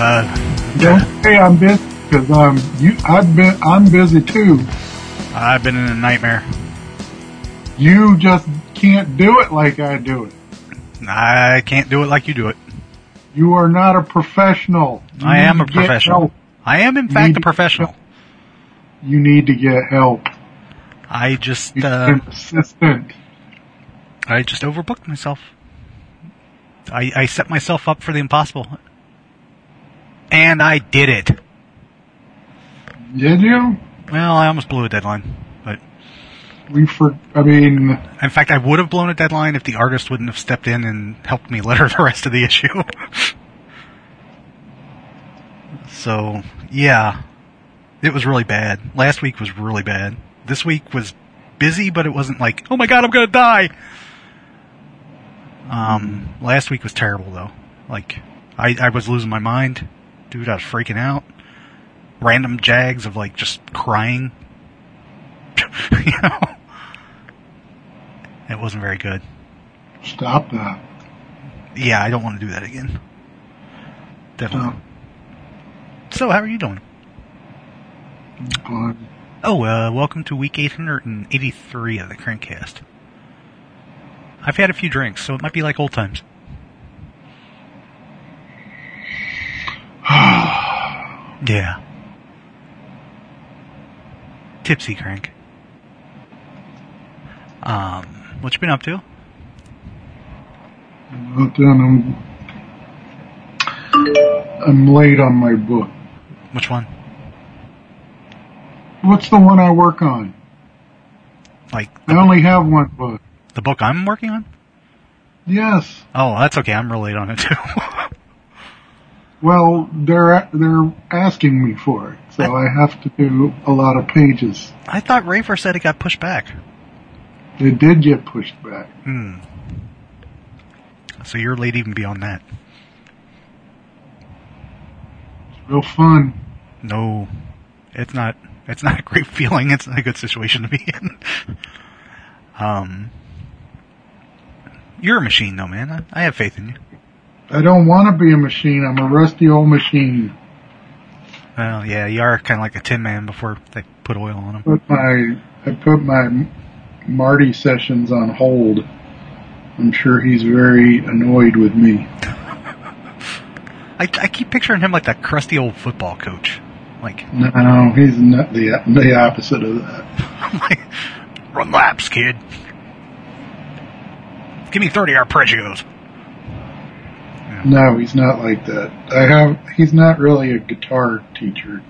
Uh, Don't say I'm busy because um, you, I've been, I'm busy too. I've been in a nightmare. You just can't do it like I do it. I can't do it like you do it. You are not a professional. You I am a professional. I am, in You fact, a professional. You need to get help. I just, You're uh, consistent. I just overbooked myself. I, I set myself up for the impossible. And I did it. Did you? Well, I almost blew a deadline. But We for. I mean, in fact, I would have blown a deadline if the artist wouldn't have stepped in and helped me letter the rest of the issue. so, yeah. It was really bad. Last week was really bad. This week was busy, but it wasn't like, oh my god, I'm gonna die! Um, last week was terrible though. Like, I, I was losing my mind. Dude, I was freaking out. Random jags of like just crying. you know? It wasn't very good. stop that. Yeah, I don't want to do that again. Definitely. No. So, how are you doing? But Oh, uh, welcome to week 883 of the Crankcast. I've had a few drinks, so it might be like old times. yeah. Tipsy Crank. Um, what you been up to? then I'm, I'm late on my book. Which one? What's the one I work on? Like, I only have one book. the book I'm working on? Yes. Oh, that's okay. I'm late on it too. Well, they're they're asking me for it, so I have to do a lot of pages. I thought Rafer said it got pushed back. It did get pushed back. Hmm. So you're late even beyond that. It's real fun. No, it's not. It's not a great feeling. It's not a good situation to be in. um, you're a machine, though, man. I, I have faith in you. I don't want to be a machine. I'm a rusty old machine. Well, yeah, you are kind of like a Tin Man before they put oil on him. Put my I put my Marty sessions on hold. I'm sure he's very annoyed with me. I, I keep picturing him like that crusty old football coach. Like, No, he's not the the opposite of that. like run laps, kid. Give me 30 arpeggios. No, he's not like that. I have. He's not really a guitar teacher.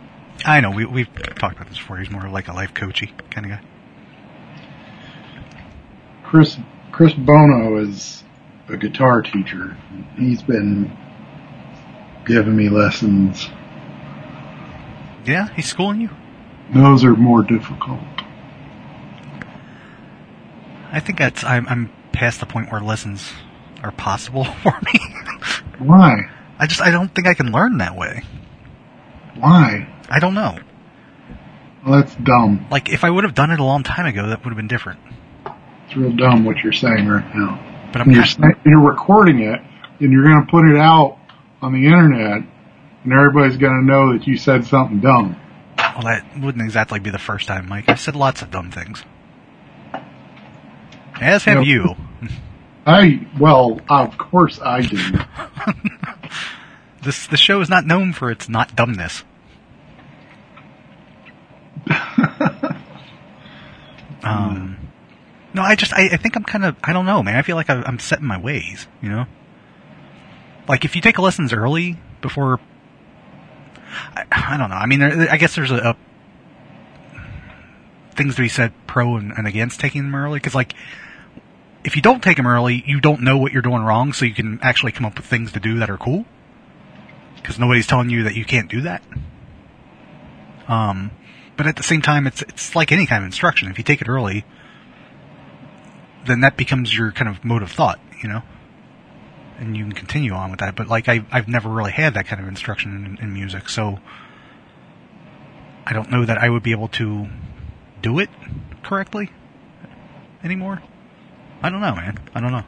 I know, we, we've talked about this before. He's more like a life coachy kind of guy. Chris Chris Bono is a guitar teacher. He's been giving me lessons. Yeah, he's schooling you. Those are more difficult. I think that's I'm, I'm past the point where lessons are possible for me. Why? I just I don't think I can learn that way. Why? I don't know. Well, that's dumb. Like if I would have done it a long time ago, that would have been different. It's real dumb what you're saying right now. But I'm you're, sa- you're recording it, and you're going to put it out on the internet, and everybody's going to know that you said something dumb. well, that wouldn't exactly be the first time, Mike. I've said lots of dumb things. As have No. you. I well, of course I do. This the show is not known for its not dumbness. um, no, I just I, I think I'm kind of I don't know, man. I feel like I, I'm set in my ways, you know. Like if you take lessons early before, I, I don't know. I mean, there, I guess there's a, a things to be said pro and, and against taking them early because like if you don't take them early, you don't know what you're doing wrong, so you can actually come up with things to do that are cool. Because nobody's telling you that you can't do that. Um, but at the same time, it's it's like any kind of instruction. If you take it early, then that becomes your kind of mode of thought, you know, and you can continue on with that. But like I I've never really had that kind of instruction in, in music, so I don't know that I would be able to do it correctly anymore. I don't know, man. I don't know.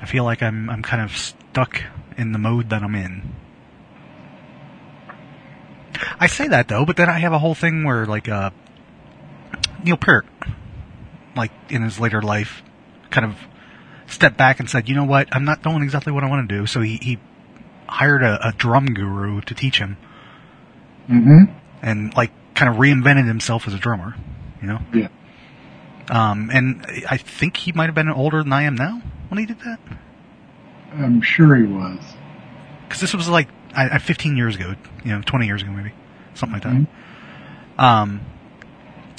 I feel like I'm I'm kind of stuck in the mode that I'm in. I say that though, but then I have a whole thing where like uh, Neil Peart, like in his later life, kind of stepped back and said, "You know what? I'm not doing exactly what I want to do." So he, he hired a, a drum guru to teach him, Mm-hmm. and like kind of reinvented himself as a drummer. You know. Yeah. Um, and I think he might have been older than I am now when he did that. I'm sure he was. Because this was like I, I, 15 years ago, you know, 20 years ago maybe, something like that. Mhm. Um,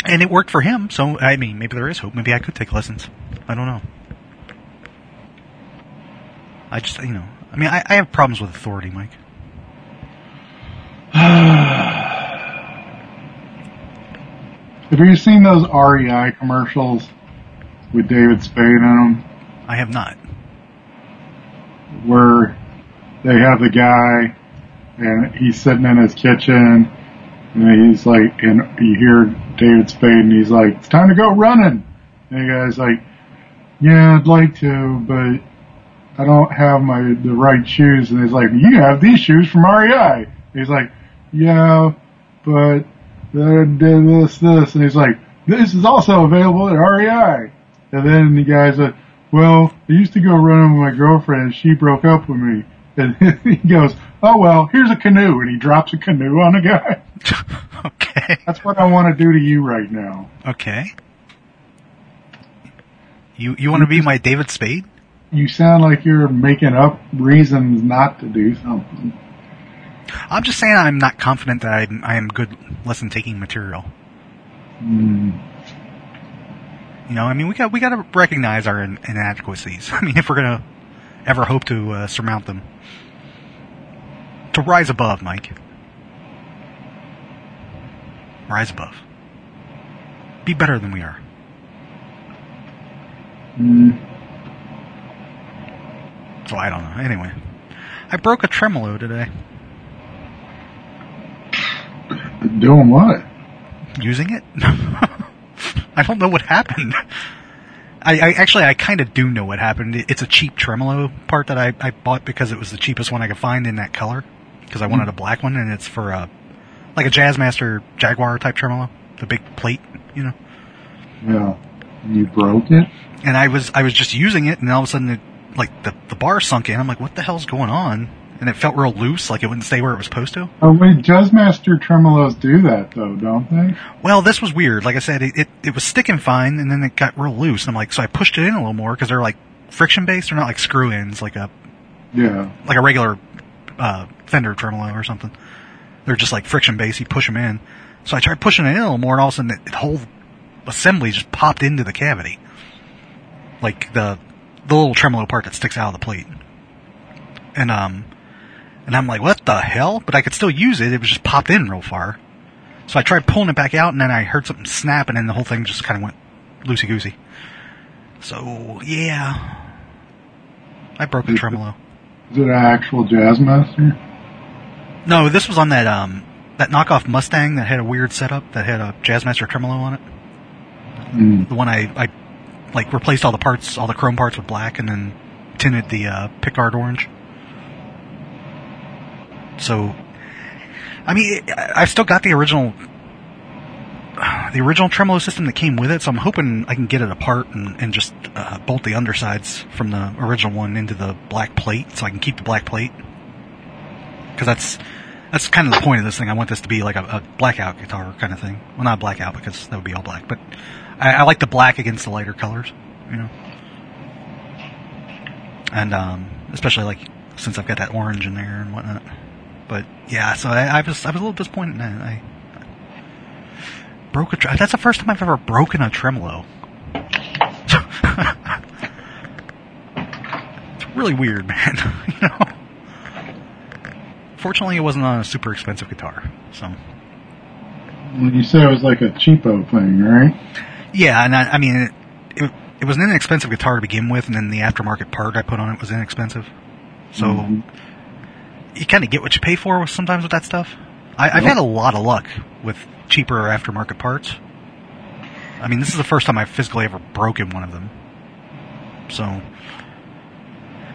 and it worked for him. So I mean, maybe there is hope. Maybe I could take lessons. I don't know. I just, you know, I mean, I, I have problems with authority, Mike. Have you seen those REI commercials with David Spade in them? I have not. Where they have the guy and he's sitting in his kitchen and he's like, and you hear David Spade and he's like, it's time to go running. And the guy's like, yeah, I'd like to, but I don't have my, the right shoes. And he's like, you have these shoes from REI. He's like, yeah, but this, this. And he's like, this is also available at REI. And then the guy's like, well, I used to go running with my girlfriend and she broke up with me. And he goes, oh well, here's a canoe. And he drops a canoe on the guy. okay. That's what I want to do to you right now. Okay. You you want to be my David Spade? You sound like you're making up reasons not to do something. I'm just saying I'm not confident that I'm I am good lesson taking material. Mm. You know, I mean, we got we got to recognize our in, inadequacies. I mean, if we're gonna ever hope to uh, surmount them, to rise above, Mike. Rise above. Be better than we are. Mm. So I don't know. Anyway, I broke a tremolo today Doing what? using it. I don't know what happened. I, I actually I kind of do know what happened. It's a cheap tremolo part that I, I bought because it was the cheapest one I could find in that color because I wanted a black one and it's for a like a Jazzmaster Jaguar type tremolo, the big plate, you know. Yeah. You broke it? And I was I was just using it and all of a sudden it, like the the bar sunk in. I'm like, what the hell's going on? And it felt real loose, like it wouldn't stay where it was supposed to. Oh wait, Jazzmaster tremolos do that though, don't they? Well, this was weird. Like I said, it, it, it was sticking fine, and then it got real loose. And I'm like, so I pushed it in a little more because they're like friction based. They're not like screw ins, like a Yeah. like a regular uh, Fender tremolo or something. They're just like friction based. You push them in. So I tried pushing it in a little more, and all of a sudden, the whole assembly just popped into the cavity, like the the little tremolo part that sticks out of the plate. And um, and I'm like, what the hell? But I could still use it. It was just popped in real far. So I tried pulling it back out, and then I heard something snap, and then the whole thing just kind of went loosey goosey. So yeah, I broke a tremolo. Is it an actual Jazzmaster? No, this was on that um that knockoff Mustang that had a weird setup that had a Jazzmaster tremolo on it. Mm. The one I I like replaced all the parts, all the chrome parts with black, and then tinted the uh, pickguard orange. So, I mean, I've still got the original the original tremolo system that came with it, so I'm hoping I can get it apart and, and just uh, bolt the undersides from the original one into the black plate, so I can keep the black plate. Because that's that's kind of the point of this thing. I want this to be like a, a blackout guitar kind of thing. Well, not blackout because that would be all black, but I, I like the black against the lighter colors, you know. And um, especially like since I've got that orange in there and whatnot. But yeah, so I, I was I was a little disappointed in that. I, broke a. Tre- that's the first time I've ever broken a tremolo. it's really weird, man. you know. Fortunately, it wasn't on a super expensive guitar, so Well, you said it was like a cheapo thing, right? yeah. And I, I mean, it, it it was an inexpensive guitar to begin with, and then the aftermarket part I put on it was inexpensive. So Mhm. You kind of get what you pay for sometimes with that stuff. I, I've Yep. had a lot of luck with cheaper aftermarket parts. I mean, this is the first time I've physically ever broken one of them. So,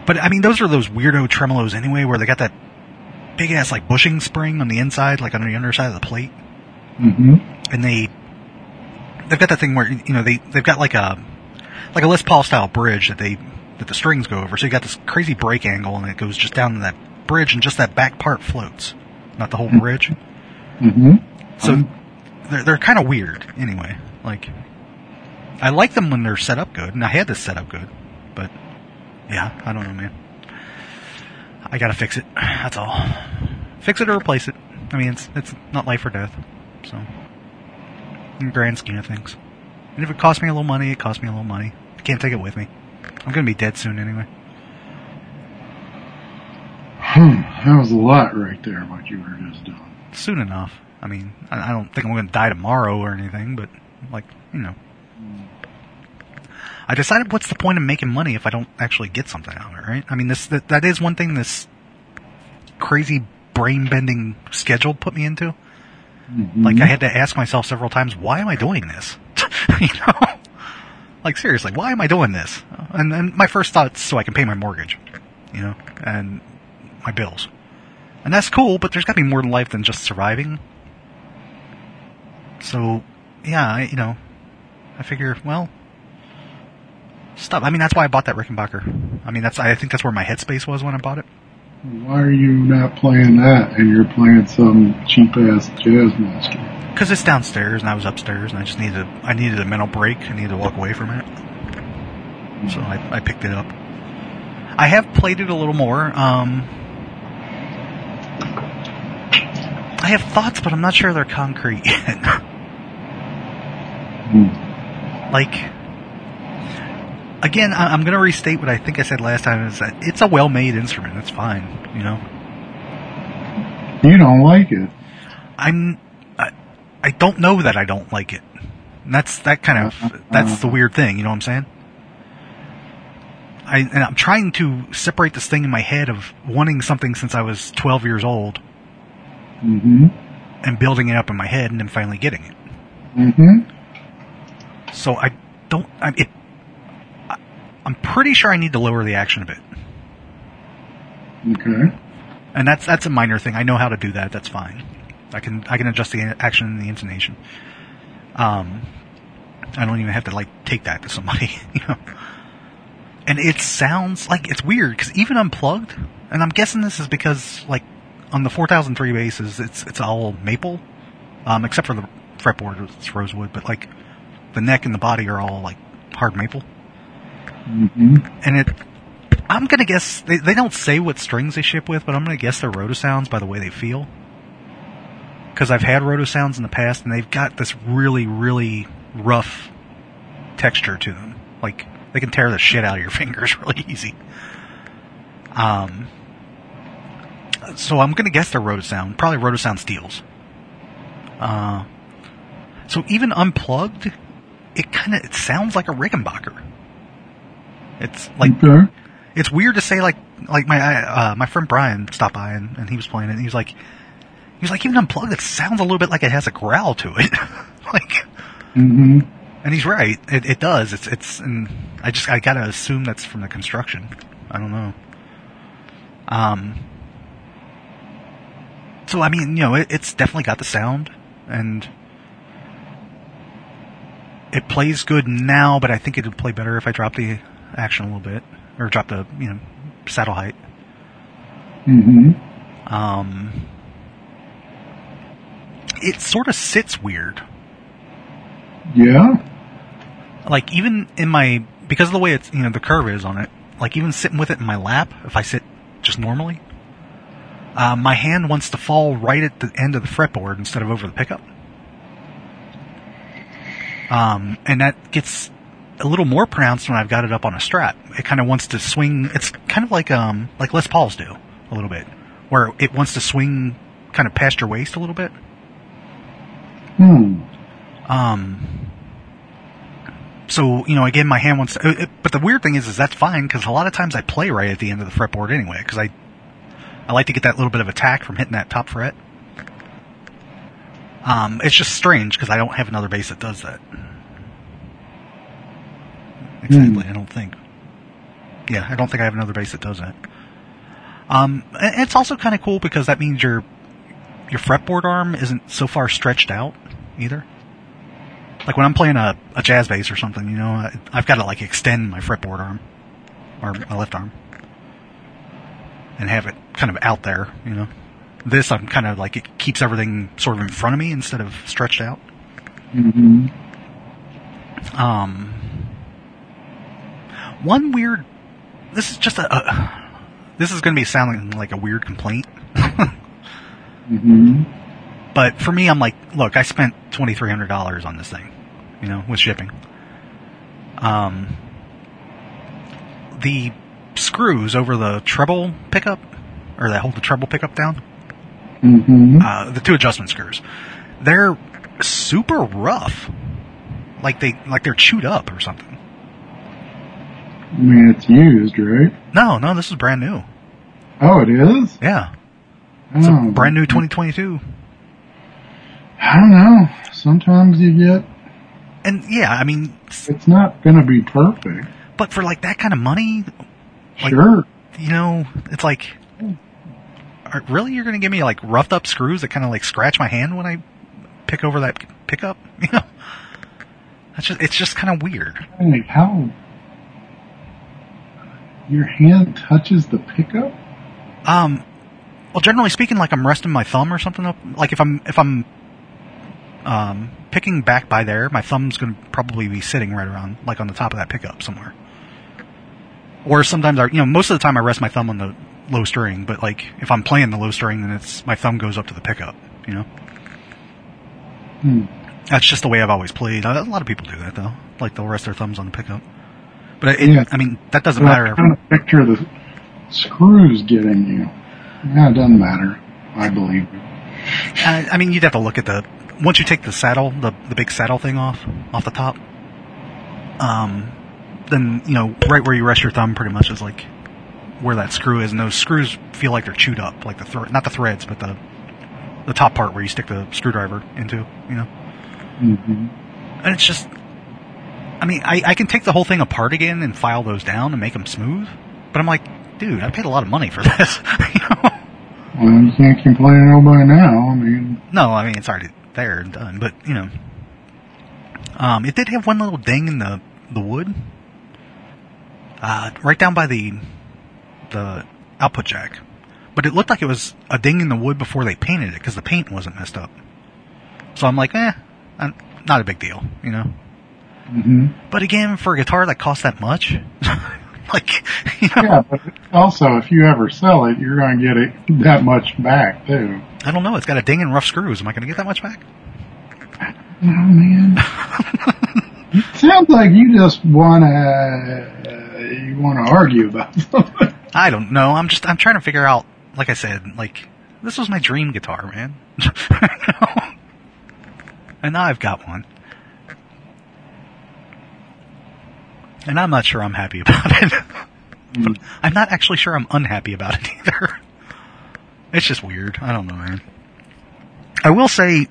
But I mean, those are those weirdo tremolos anyway, where they got that big ass like bushing spring on the inside, like on the underside of the plate, hmm and they they've got that thing where you know they they've got like a like a Les Paul style bridge that they that the strings go over. So you got this crazy break angle, and it goes just down to that bridge, and just that back part floats, not the whole bridge. hmm So Um, they're they're kind of weird anyway. Like I like them when they're set up good, and I had this set up good, but yeah, I don't know, man. I gotta fix it. That's all. Fix it or replace it. I mean, it's it's not life or death. So, in the grand scheme of things, and if it costs me a little money, it costs me a little money. I can't take it with me. I'm gonna be dead soon anyway. Hmm, that was a lot right there, what you were just doing. Soon enough. I mean, I, I don't think I'm gonna die tomorrow or anything, but like you know. I decided what's the point of making money if I don't actually get something out of it, right? I mean, this that, that is one thing this crazy brain bending schedule put me into. Mhm. Like I had to ask myself several times, why am I doing this? you know, like seriously, why am I doing this? And then my first thoughts, so I can pay my mortgage, you know, and my bills, and that's cool. But there's got to be more to life than just surviving. So, yeah, I, you know, I figure, well, stop. I mean, that's why I bought that Rickenbacker. I mean, that's I think that's where my headspace was when I bought it. Why are you not playing that and you're playing some cheap ass Jazzmaster? Because it's downstairs and I was upstairs and I just needed I needed a mental break. I needed to walk away from it. So I, I picked it up. I have played it a little more. Um, I have thoughts, but I'm not sure they're concrete yet. Hmm. like, again, I, I'm going to restate what I think I said last time: is that it's a well-made instrument. It's fine, you know. You don't like it. I'm I, I don't know that I don't like it. And that's that kind of that's the weird thing, you know what I'm saying? I and I'm trying to separate this thing in my head of wanting something since I was 12 years old hmm and building it up in my head and then finally getting it. hmm So I don't I it I, I'm pretty sure I need to lower the action a bit. Okay. And that's that's a minor thing. I know how to do that. That's fine. I can I can adjust the action and the intonation. Um, I don't even have to like take that to somebody, you know. And it sounds like it's weird because even unplugged, and I'm guessing this is because like on the 4003 basses, it's it's all maple, um, except for the fretboard, it's rosewood, but like the neck and the body are all like hard maple hmm and it I'm gonna guess they, they don't say what strings they ship with, but I'm gonna guess they're Rotosounds by the way they feel. Because I've had Rotosounds in the past, and they've got this really, really rough texture to them. Like they can tear the shit out of your fingers really easy. Um, so I'm gonna guess they're Rotosound, probably Rotosound steels. Uh, so even unplugged, it kind of it sounds like a Rickenbacker. It's like okay. it's weird to say like like my uh, my friend Brian stopped by and, and he was playing it and he was like he was like even unplugged it sounds a little bit like it has a growl to it like hmm and he's right it, it does it's it's and I just I gotta assume that's from the construction I don't know um so I mean you know it, it's definitely got the sound and it plays good now but I think it would play better if I dropped the action a little bit or drop the you know saddle height hmm um, it sort of sits weird. Yeah. Like even in my because of the way it's you know the curve is on it. Like even sitting with it in my lap, if I sit just normally, uh, my hand wants to fall right at the end of the fretboard instead of over the pickup. Um, and that gets a little more pronounced when I've got it up on a strap. It kind of wants to swing. It's kind of like um like Les Pauls do a little bit, where it wants to swing kind of past your waist a little bit. Hmm. Um, so you know, again, my hand wants. To, it, but the weird thing is, is that's fine because a lot of times I play right at the end of the fretboard anyway because I, I like to get that little bit of attack from hitting that top fret. Um, it's just strange because I don't have another bass that does that. Exactly, I don't think. Yeah, I don't think I have another bass that does that. Um, it's also kind of cool because that means your your fretboard arm isn't so far stretched out either. Like when I'm playing a, a jazz bass or something, you know, I, I've got to like extend my fretboard arm or my left arm and have it kind of out there, you know. This I'm kind of like it keeps everything sort of in front of me instead of stretched out. hmm Um, one weird. This is just a. this is going to be sounding like a weird complaint, hmm but for me, I'm like, look, I spent twenty three hundred dollars on this thing, you know, with shipping. Um, the screws over the treble pickup, or that hold the treble pickup down, hmm uh, the two adjustment screws, they're super rough, like they like they're chewed up or something. I mean, it's used, right? No, no, this is brand new. Oh, it is? Yeah, it's Oh, a brand new 2022. I don't know. Sometimes you get, And yeah, I mean, it's not going to be perfect. but for like that kind of money, Like- sure. you know, it's like, are, really, you're going to give me like roughed up screws that kind of like scratch my hand when I pick over that pickup? You know, that's just it's just kind of weird. Like, how your hand touches the pickup? Um, well, generally speaking, like I'm resting my thumb or something up. Like if I'm if I'm um picking back by there, my thumb's going to probably be sitting right around like on the top of that pickup somewhere. Or sometimes I, you know, most of the time I rest my thumb on the low string, but like if I'm playing the low string, then it's my thumb goes up to the pickup. You know, Hmm. that's just the way I've always played. A lot of people do that though. Like they'll rest their thumbs on the pickup. But it, Yeah. I mean, that doesn't matter. I'm trying to picture the screws getting you. Yeah, it doesn't matter. I believe. I, I mean, you'd have to look at the once you take the saddle, the the big saddle thing off off the top. Um, then you know right where you rest your thumb, pretty much is like where that screw is, and those screws feel like they're chewed up, like the thre- not the threads, but the the top part where you stick the screwdriver into, you know. hmm And it's just, I mean, I I can take the whole thing apart again and file those down and make them smooth, but I'm like, dude, I paid a lot of money for this. you know? Well, you can't complain at nobody now. I mean, No, I mean it's already there and done, but you know, um, it did have one little ding in the the wood, uh, right down by the the output jack, but it looked like it was a ding in the wood before they painted it because the paint wasn't messed up. So I'm like, eh, uh, not a big deal, you know. hmm But again, for a guitar that costs that much, like, you know, yeah, but also if you ever sell it, you're going to get it that much back too. I don't know. It's got a ding and rough screws. Am I going to get that much back? Oh man. sounds like you just want to, you want to argue about something. I don't know. I'm just I'm trying to figure out. Like I said, like this was my dream guitar, man. and now I've got one, and I'm not sure I'm happy about it. I'm not actually sure I'm unhappy about it either. It's just weird. I don't know, man. I will say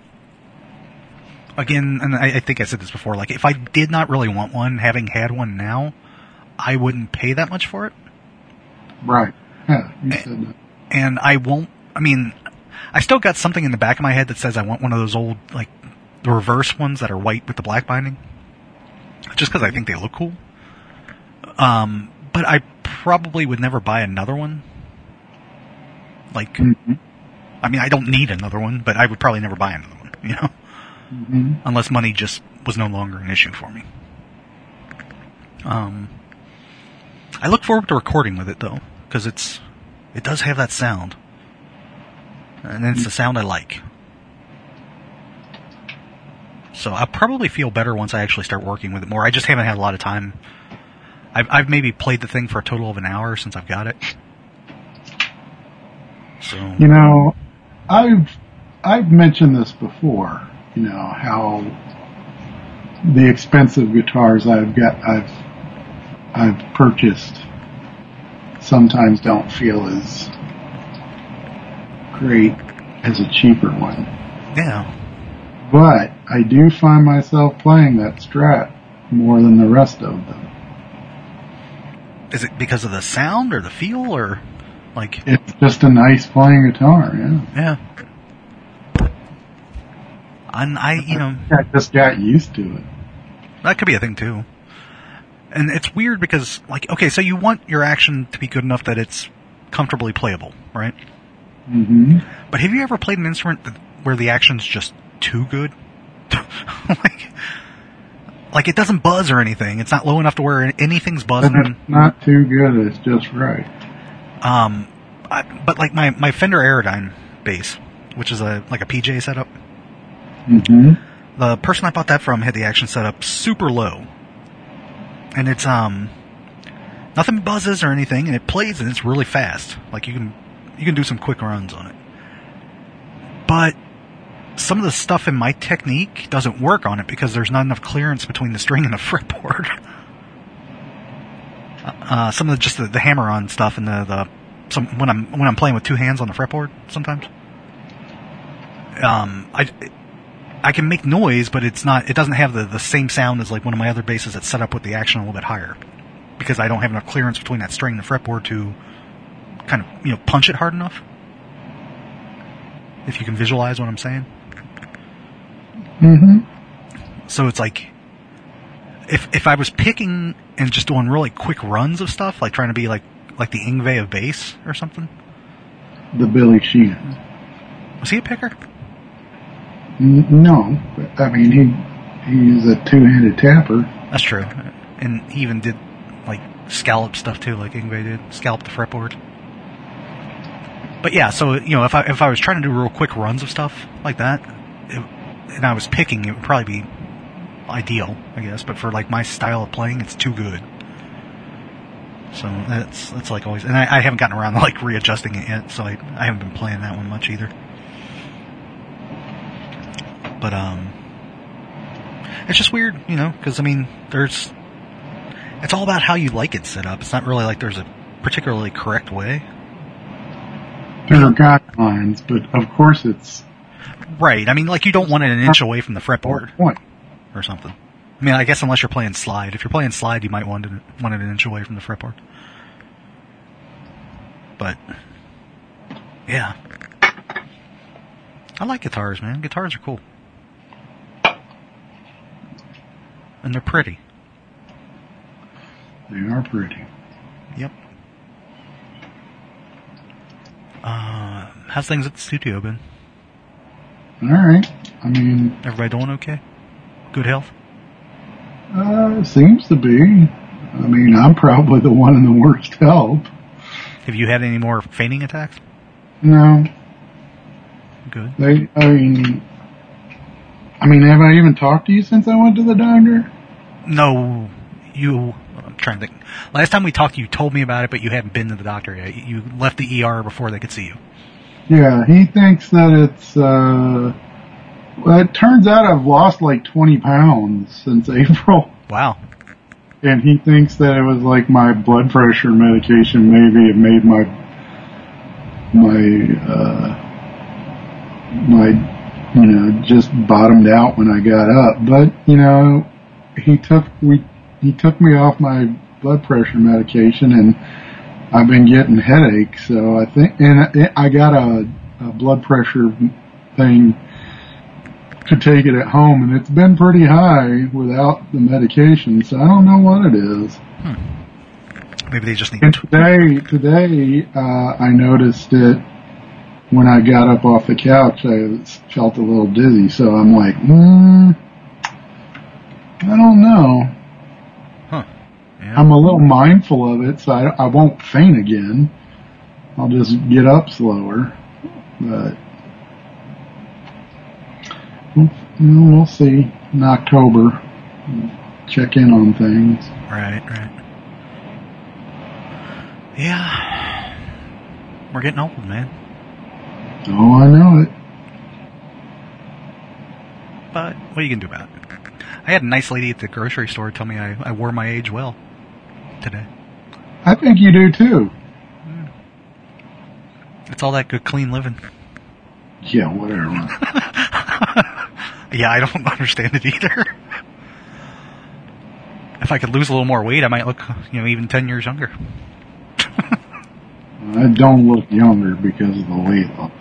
again, and I, I think I said this before. Like, if I did not really want one, having had one now, I wouldn't pay that much for it. Right. Yeah, you said that. and I won't. I mean, I still got something in the back of my head that says I want one of those old, like, the reverse ones that are white with the black binding, just because I think they look cool. Um, but I probably would never buy another one. Like, Mhm. I mean, I don't need another one, but I would probably never buy another one. You know, Mhm. unless money just was no longer an issue for me. Um, I look forward to recording with it though, because it's it does have that sound, and it's the sound I like. So I'll probably feel better once I actually start working with it more. I just haven't had a lot of time. I've, I've maybe played the thing for a total of an hour since I've got it. So You know, I've I've mentioned this before. You know how the expensive guitars I've got I've I've purchased sometimes don't feel as great as a cheaper one. yeah, But I do find myself playing that Strat more than the rest of them. Is it because of the sound or the feel or like? It's just a nice playing guitar, yeah. Yeah. And I, you know, I just got used to it. that could be a thing too. And it's weird because, like, okay, so you want your action to be good enough that it's comfortably playable, right? hmm But have you ever played an instrument that, where the action's just too good? like, like it doesn't buzz or anything. It's not low enough to where anything's buzzing. it's not too good, it's just right. Um, I, but like my my Fender Aerodyne bass, which is a like a PJ setup. hmm The person I bought that from had the action set up super low, and it's um nothing buzzes or anything, and it plays and it's really fast. Like you can you can do some quick runs on it. But some of the stuff in my technique doesn't work on it because there's not enough clearance between the string and the fretboard. Uh, some of the just the, the hammer-on stuff and the, the some when I'm when I'm playing with two hands on the fretboard sometimes. Um, I I can make noise, but it's not. It doesn't have the, the same sound as like one of my other basses that's set up with the action a little bit higher, because I don't have enough clearance between that string and the fretboard to kind of you know punch it hard enough. If you can visualize what I'm saying, hmm so it's like if if I was picking and just doing really quick runs of stuff, like trying to be like like the Yngwie of bass or something. The Billy Sheehan. Was he a picker? No, I mean he he's a two-handed tapper. That's true, and he even did like scallop stuff too, like Yngwie did, scallop the fretboard. But yeah, so you know, if I if I was trying to do real quick runs of stuff like that, it, and I was picking, it would probably be ideal, I guess. But for like my style of playing, it's too good. So that's that's like always, and I, I haven't gotten around to like readjusting it yet, so I I haven't been playing that one much either. But um, it's just weird, you know, because I mean, there's it's all about how you like it set up. It's not really like there's a particularly correct way. There are guidelines, but of course it's Right. I mean, like you don't want it an inch away from the fretboard point. or something. I mean, I guess unless you're playing slide. If you're playing slide, you might want it want it an inch away from the fretboard. But yeah, I like guitars, man. Guitars are cool, and they're pretty. They are pretty. Yep. Uh, how's things at the studio been? All right. I mean, Everybody doing okay? Good health? uh, seems to be. I mean, I'm probably the one in the worst health. Have you had any more fainting attacks? No, Good. they. I mean, I mean, have I even talked to you since I went to the doctor? No, you. I'm trying to think. Last time we talked, you told me about it, but you hadn't been to the doctor yet. You left the ER before they could see you. Yeah, he thinks that it's. uh Well, it turns out I've lost like 20 pounds since April. Wow. and he thinks that it was like my blood pressure medication maybe it made my my uh my you know just bottomed out when I got up but you know he took we he took me off my blood pressure medication and I've been getting headaches so I think and I, I got a, a blood pressure thing to take it at home, and it's been pretty high without the medication, so I don't know what it is. Maybe they just need. And today, today, uh, I noticed it when I got up off the couch. I felt a little dizzy, so I'm like, hmm, I don't know. Huh. Yeah. I'm a little mindful of it, so I, I won't faint again. I'll just get up slower, but we'll, we'll see in October. Check in on things. Right. Right. Yeah. We're getting old, man. Oh, I know it. But what are you gonna do about it? I had a nice lady at the grocery store tell me I, I wore my age well today. I think you do too. It's all that good, clean living. Yeah, whatever. Yeah, I don't understand it either. If I could lose a little more weight, I might look, you know, even 10 years younger. I don't look younger because of the weight loss.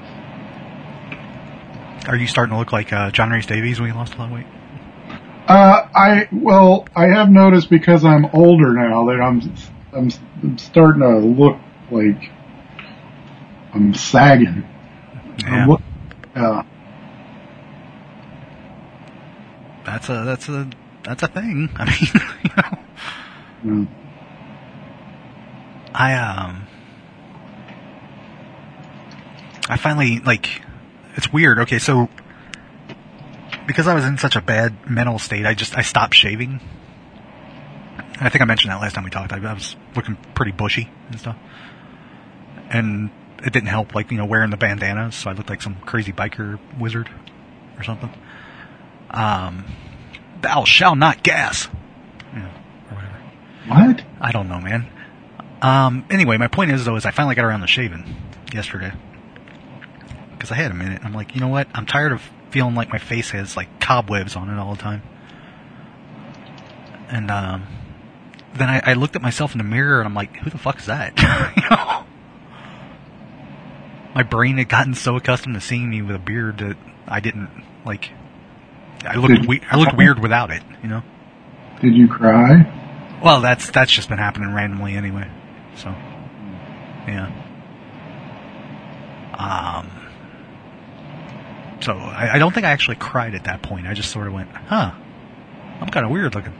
Are you starting to look like uh, John Rhys Davies when he lost a lot of weight? Uh, I well, I have noticed because I'm older now that I'm I'm, I'm starting to look like I'm sagging. Yeah. Look- uh, That's a that's a that's a thing. I mean, you know, know, I um, I finally like, it's weird. Okay, so because I was in such a bad mental state, I just I stopped shaving. I think I mentioned that last time we talked. I, I was looking pretty bushy and stuff, and it didn't help. Like you know, wearing the bandanas, so I looked like some crazy biker wizard or something. Um, thou shall not gas. Yeah, or whatever. what? I don't know, man. Um, anyway, my point is though, is I finally got around to shaving yesterday. Cause I had a minute. I'm like, you know what? I'm tired of feeling like my face has like cobwebs on it all the time. And, um, then I, I looked at myself in the mirror and I'm like, who the fuck is that? you know? My brain had gotten so accustomed to seeing me with a beard that I didn't, like, I looked, we- I looked weird without it, you know? Did you cry? Well, that's that's just been happening randomly anyway. So, yeah. Um. So I, I don't think I actually cried at that point. I just sort of went, "Huh, I'm kind of weird looking."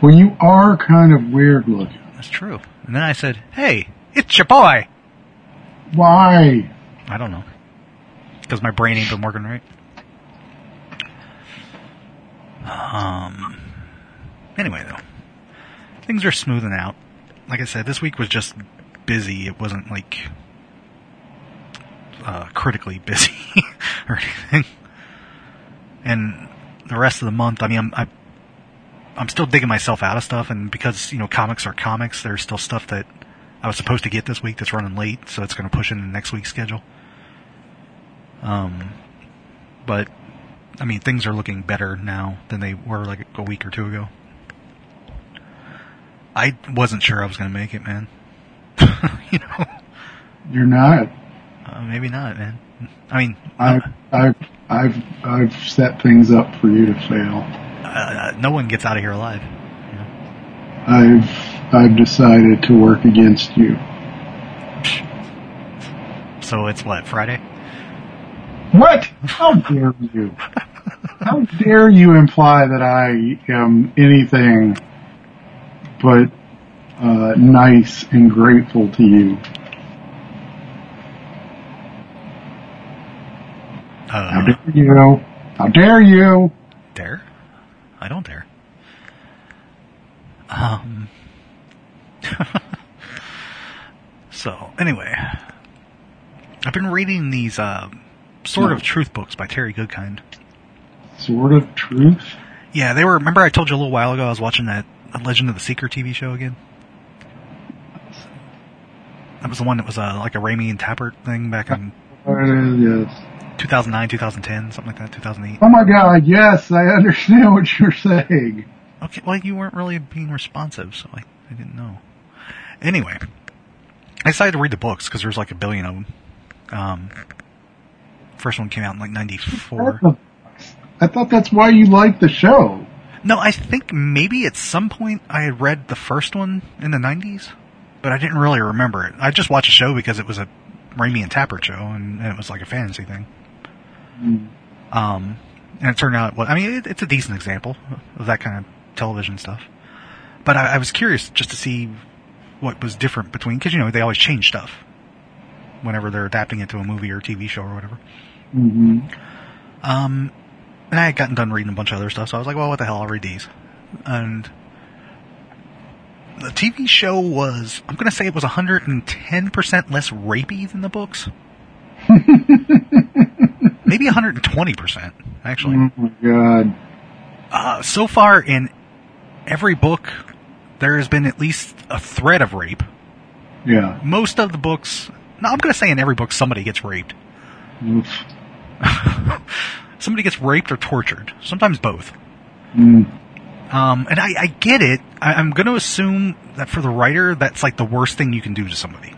Well, you are kind of weird looking. That's true. And then I said, "Hey, it's your boy." Why? I don't know, because my brain ain't been working right. Um. Anyway, though, things are smoothing out. Like I said, this week was just busy. It wasn't like uh, critically busy or anything. And the rest of the month, I mean, I'm, I, I'm still digging myself out of stuff, and because you know comics are comics, there's still stuff that I was supposed to get this week that's running late, so it's going to push into next week's schedule. Um, but I mean, things are looking better now than they were like a week or two ago. I wasn't sure I was going to make it, man. you know, You're not. Uh, maybe not, man. I mean, I've, I've, I've, I've set things up for you to fail. uh, no one gets out of here alive. I've, I've decided to work against you. So it's what Friday? What? How dare you? How dare you imply that I am anything but uh, nice and grateful to you? How Uh, dare you? How dare you? dare? I don't dare. Um. so anyway, I've been reading these uh, Sword of Truth books by Terry Goodkind. Sword of Truth? Yeah, they were. Remember, I told you a little while ago I was watching that Legend of the Seeker TV show again. That was the one that was uh, like a Raimi and Tapert thing back in Uh, yes. 2009, 2010, something like that, 2008. Oh my god, yes, I understand what you're saying. Okay, well, you weren't really being responsive, so I, I didn't know. Anyway, I decided to read the books because there's like a billion of them. Um, first one came out in like '94. I thought that's why you liked the show. No, I think maybe at some point I had read the first one in the '90s, but I didn't really remember it. I just watched the show because it was a Raimi and Tapert show, and, and it was like a fantasy thing. Um, and it turned out, well, I mean, it, it's a decent example of that kind of television stuff. But I, I was curious just to see what was different between, because you know they always change stuff whenever they're adapting it to a movie or TV show or whatever. hmm Um, and I had gotten done reading a bunch of other stuff, so I was like, well, what the hell, I'll read these. And the TV show was, I'm going to say it was 110% less rapey than the books. Maybe 120%, actually. Oh my god. Uh, so far in every book, there has been at least a threat of rape. Yeah. Most of the books, no, I'm going to say in every book somebody gets raped. Oof. somebody gets raped or tortured. Sometimes both. Mm. Um, and I, I get it. I, I'm going to assume that for the writer, that's like the worst thing you can do to somebody,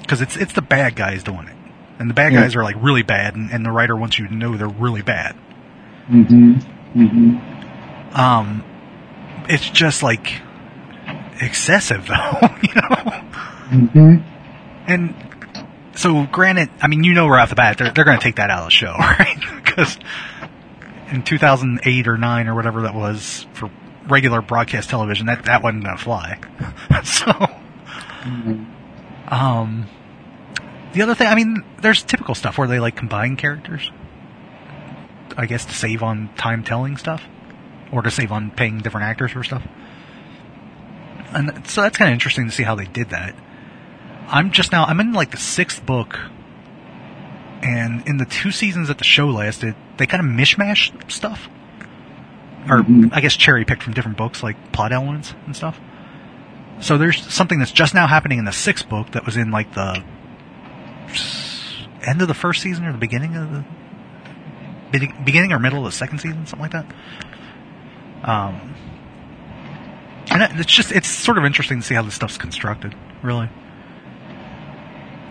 because it's it's the bad guys doing it, and the bad Yeah. guys are like really bad, and, and the writer wants you to know they're really bad. Mm-hmm. Mm-hmm. Um, it's just like excessive, though, you know. Mm-hmm. And so, granted, I mean, you know, right off the bat, they're they're going to take that out of the show, right? Because in 2008 or nine or whatever that was for regular broadcast television, that that wasn't going to fly. so, um, the other thing, I mean, there's typical stuff where they like combine characters. I guess to save on time telling stuff, or to save on paying different actors for stuff. And so that's kind of interesting to see how they did that. I'm just now, I'm in like the sixth book, and in the two seasons that the show lasted, they kind of mishmash stuff. Or, Mhm. I guess cherry picked from different books, like plot elements and stuff. So there's something that's just now happening in the sixth book that was in like the end of the first season or the beginning of the beginning or middle of the second season, something like that. Um, and it's just it's sort of interesting to see how this stuff's constructed, really.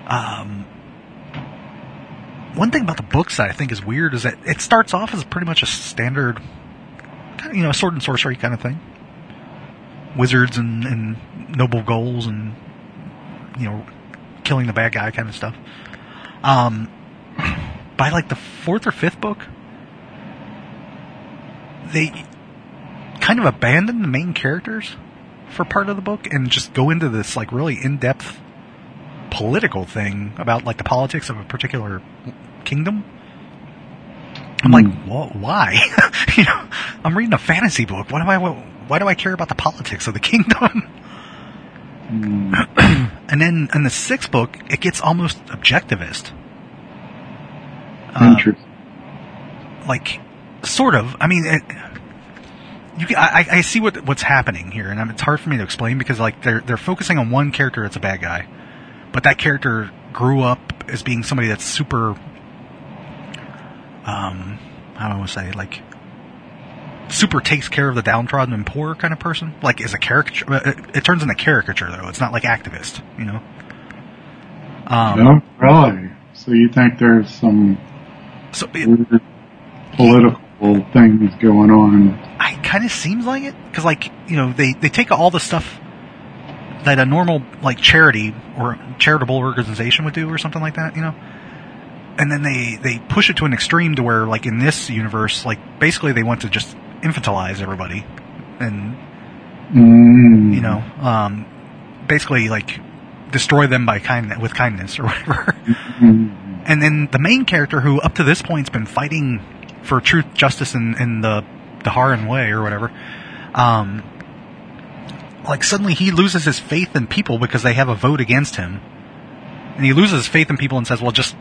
Um, one thing about the books that I think is weird is that it starts off as pretty much a standard, you know, sword and sorcery kind of thing. Wizards and, and noble goals and, you know, killing the bad guy kind of stuff. Um, by like the fourth or fifth book, they kind of abandon the main characters for part of the book and just go into this like really in-depth political thing about like the politics of a particular kingdom. I'm like, wh- why? you know, I'm reading a fantasy book. What am I? Why do I care about the politics of the kingdom? And then in the sixth book, it gets almost objectivist. Uh, like sort of. I mean, it, you I, I see what what's happening here, and I mean, it's hard for me to explain because like they're they're focusing on one character that's a bad guy, but that character grew up as being somebody that's super. Um, how do I want to say like. Super takes care of the downtrodden and poor kind of person, like as a caricature. It, it turns into caricature though. It's not like activist, you know. Um, no, really. So you think there's some so it, weird political things going on? I kind of seems like it because, like, you know, they they take all the stuff that a normal like charity or charitable organization would do or something like that, you know, and then they they push it to an extreme to where, like, in this universe, like, basically they want to just infantilize everybody and Mm. you know, um, basically like destroy them by kind with kindness or whatever. Mm. And then the main character, who up to this point's been fighting for truth, justice, and in, in the the Haran way or whatever, um, like suddenly he loses his faith in people because they have a vote against him, and he loses his faith in people and says, "Well, just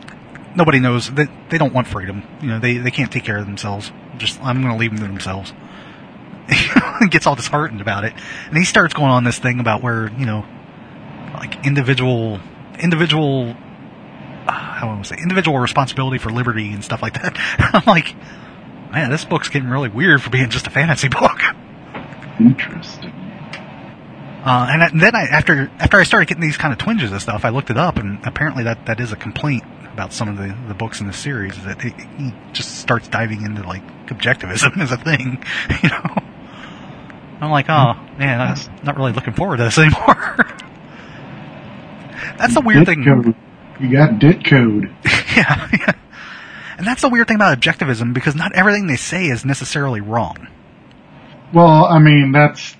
nobody knows that they don't want freedom. You know, they they can't take care of themselves. Just I'm going to leave them to themselves." He gets all disheartened about it, and he starts going on this thing about where you know, like individual individual uh, how do I want to say individual responsibility for liberty and stuff like that. I'm like, man, this book's getting really weird for being just a fantasy book. Interesting. Uh, and, and then I, after after I started getting these kind of twinges and stuff, I looked it up, and apparently that, that is a complaint about some of the, the books in the series is that it, he just starts diving into like objectivism as a thing, you know. I'm like, oh man, I'm not really looking forward to this anymore. That's the weird thing. Code. You got dit code. yeah, yeah. And that's the weird thing about objectivism because not everything they say is necessarily wrong. Well, I mean that's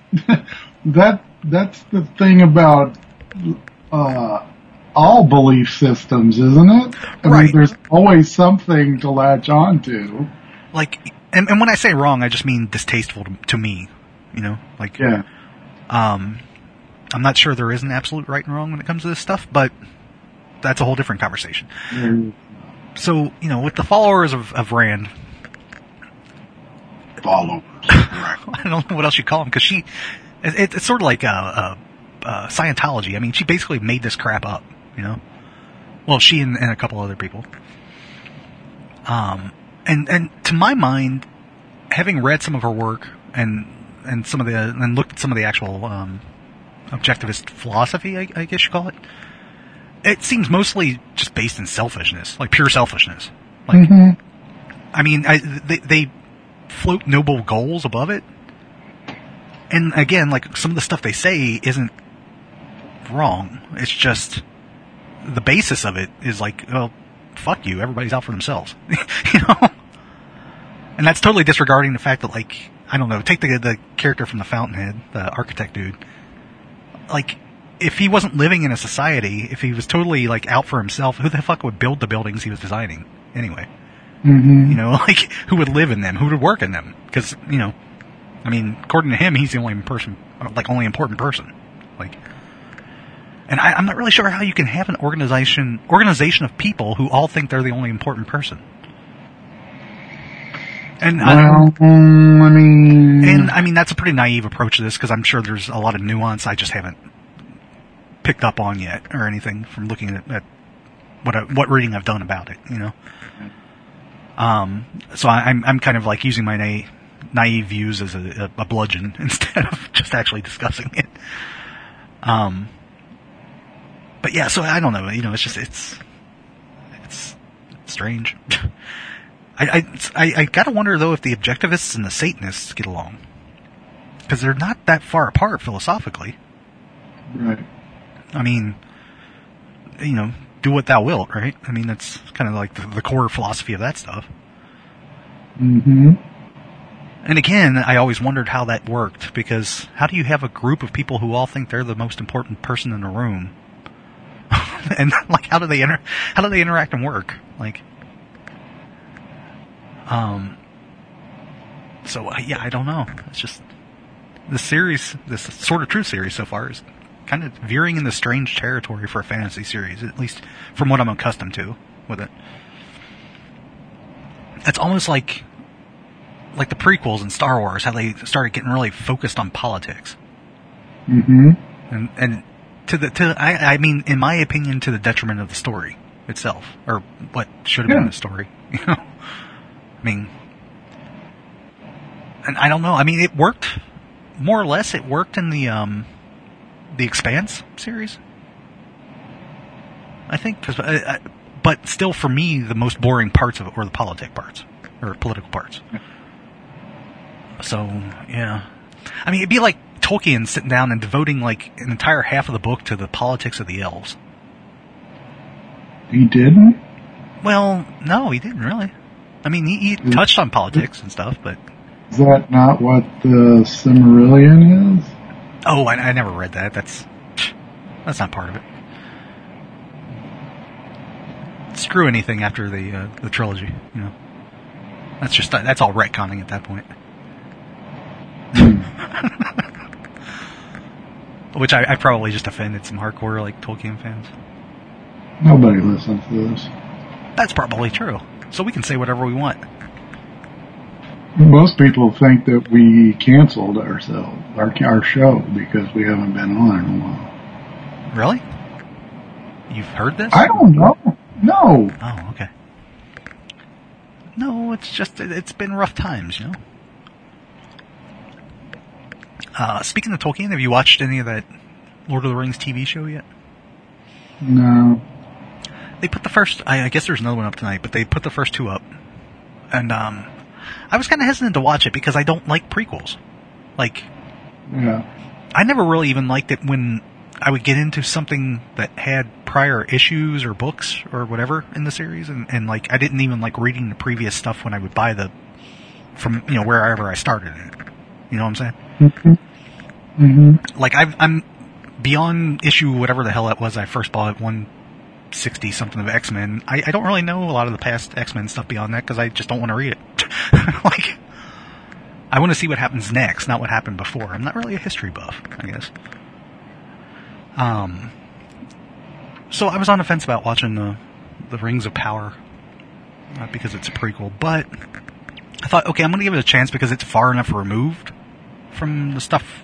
that that's the thing about uh, all belief systems, isn't it? I Right. mean, there's always something to latch onto. Like, and, and when I say wrong, I just mean distasteful to, to me. You know, like, Yeah. um, I'm not sure there is an absolute right and wrong when it comes to this stuff, but that's a whole different conversation. There's So, you know, with the followers of, of Rand, followers. I don't know what else you call them because she, it, it- it's sort of like a, a, a Scientology. I mean, she basically made this crap up, you know. Well, she and, and a couple other people. Um, and and to my mind, having read some of her work and and some of the and looked at some of the actual um, objectivist philosophy, I, I guess you call it. It seems mostly just based in selfishness, like pure selfishness. Like, Mhm. I mean, I, they they float noble goals above it, and again, like some of the stuff they say isn't wrong. It's just the basis of it is like, well, fuck you. Everybody's out for themselves, you know. And that's totally disregarding the fact that, like, I don't know, take the the character from the Fountainhead, the architect dude. Like, if he wasn't living in a society, if he was totally like out for himself, who the fuck would build the buildings he was designing anyway? Mhm. You know, like who would live in them? Who would work in them? Because you know, I mean, according to him, he's the only person, like only important person. Like, and I, I'm not really sure how you can have an organization organization of people who all think they're the only important person. And I, Well, mm, I mean, and I mean that's a pretty naive approach to this because I'm sure there's a lot of nuance I just haven't picked up on yet or anything from looking at, at what I, what reading I've done about it. You know. Um, so I, I'm I'm kind of like using my na- naive views as a, a, a bludgeon instead of just actually discussing it. Um, but yeah, so I don't know. You know, it's just it's it's strange. I, I, I, I gotta wonder though if the objectivists and the Satanists get along. Because they're not that far apart philosophically. right. I mean, you know, do what thou wilt, right? I mean, that's kind of like the, the core philosophy of that stuff. hmm And again, I always wondered how that worked because how do you have a group of people who all think they're the most important person in the room? and like, how do they inter- how do they interact and work? Like, um, so uh, yeah, I don't know. It's just the series, this sort of true series so far is kind of veering in the strange territory for a fantasy series, at least from what I'm accustomed to with it. It's almost like like the prequels in Star Wars, how they started getting really focused on politics, Mm-hmm. and and to the to I I mean, in my opinion, to the detriment of the story itself, or what should have been the story. You know, I mean, and I don't know. I mean, it worked more or less. It worked in the um the Expanse series, I think. 'cause, uh, uh, but still, for me, the most boring parts of it were the politic parts or political parts. So yeah, I mean, it'd be like Tolkien sitting down and devoting like an entire half of the book to the politics of the elves. He didn't. Well, no, he didn't really. I mean, he, he touched on politics and stuff, but Is that not what the Silmarillion is? oh, I, I never read that. That's that's not part of it. Screw anything after the uh, the trilogy, you know. That's just that's all retconning at that point. Which I, I probably just offended some hardcore like Tolkien fans. Nobody listens to this. That's probably true. So we can say whatever we want. Most people think that we canceled ourselves, our, our show, because we haven't been on in a while. Really? You've heard this? I don't know. No. Oh, okay. No, it's just it- it's been rough times, you know. Uh, speaking of Tolkien, have you watched any of that Lord of the Rings TV show yet? No. They put the first. I, I guess there's another one up tonight, but they put the first two up, and um, I was kind of hesitant to watch it because I don't like prequels. Like, Yeah. I never really even liked it when I would get into something that had prior issues or books or whatever in the series, and, and like I didn't even like reading the previous stuff when I would buy the from you know wherever I started it. You know what I'm saying? Hmm hmm Like I've, I'm beyond issue whatever the hell that was. I first bought one sixty something of X Men. I, I don't really know a lot of the past X Men stuff beyond that because I just don't want to read it. like I want to see what happens next, not what happened before. I'm not really a history buff, I guess. Um, so I was on the fence about watching the the Rings of Power, not because it's a prequel, but I thought, okay, I'm going to give it a chance because it's far enough removed from the stuff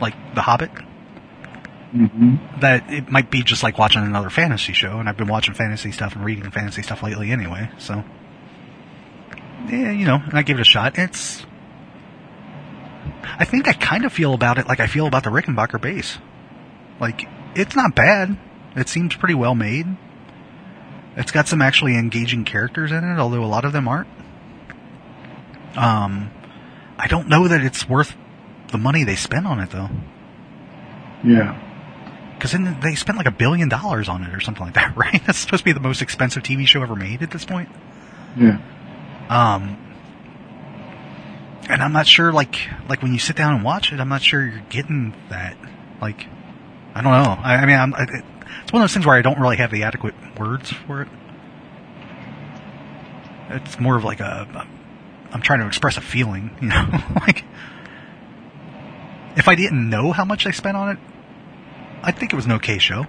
like The Hobbit hmm that it might be just like watching another fantasy show. And I've been watching fantasy stuff and reading fantasy stuff lately anyway, so yeah, you know, and I give it a shot. It's I think I kind of feel about it like I feel about the Rickenbacker bass. Like, it's not bad. It seems pretty well made. It's got some actually engaging characters in it, although a lot of them aren't. Um, I don't know that it's worth the money they spent on it though. Yeah. Because then they spent like a billion dollars on it or something like that, right? That's supposed to be the most expensive TV show ever made at this point. Yeah. Um, and I'm not sure, like, like when you sit down and watch it, I'm not sure you're getting that. Like, I don't know. I, I mean, I'm, I, it's one of those things where I don't really have the adequate words for it. It's more of like a, I'm trying to express a feeling, you know, like, if I didn't know how much I spent on it, I think it was an okay show.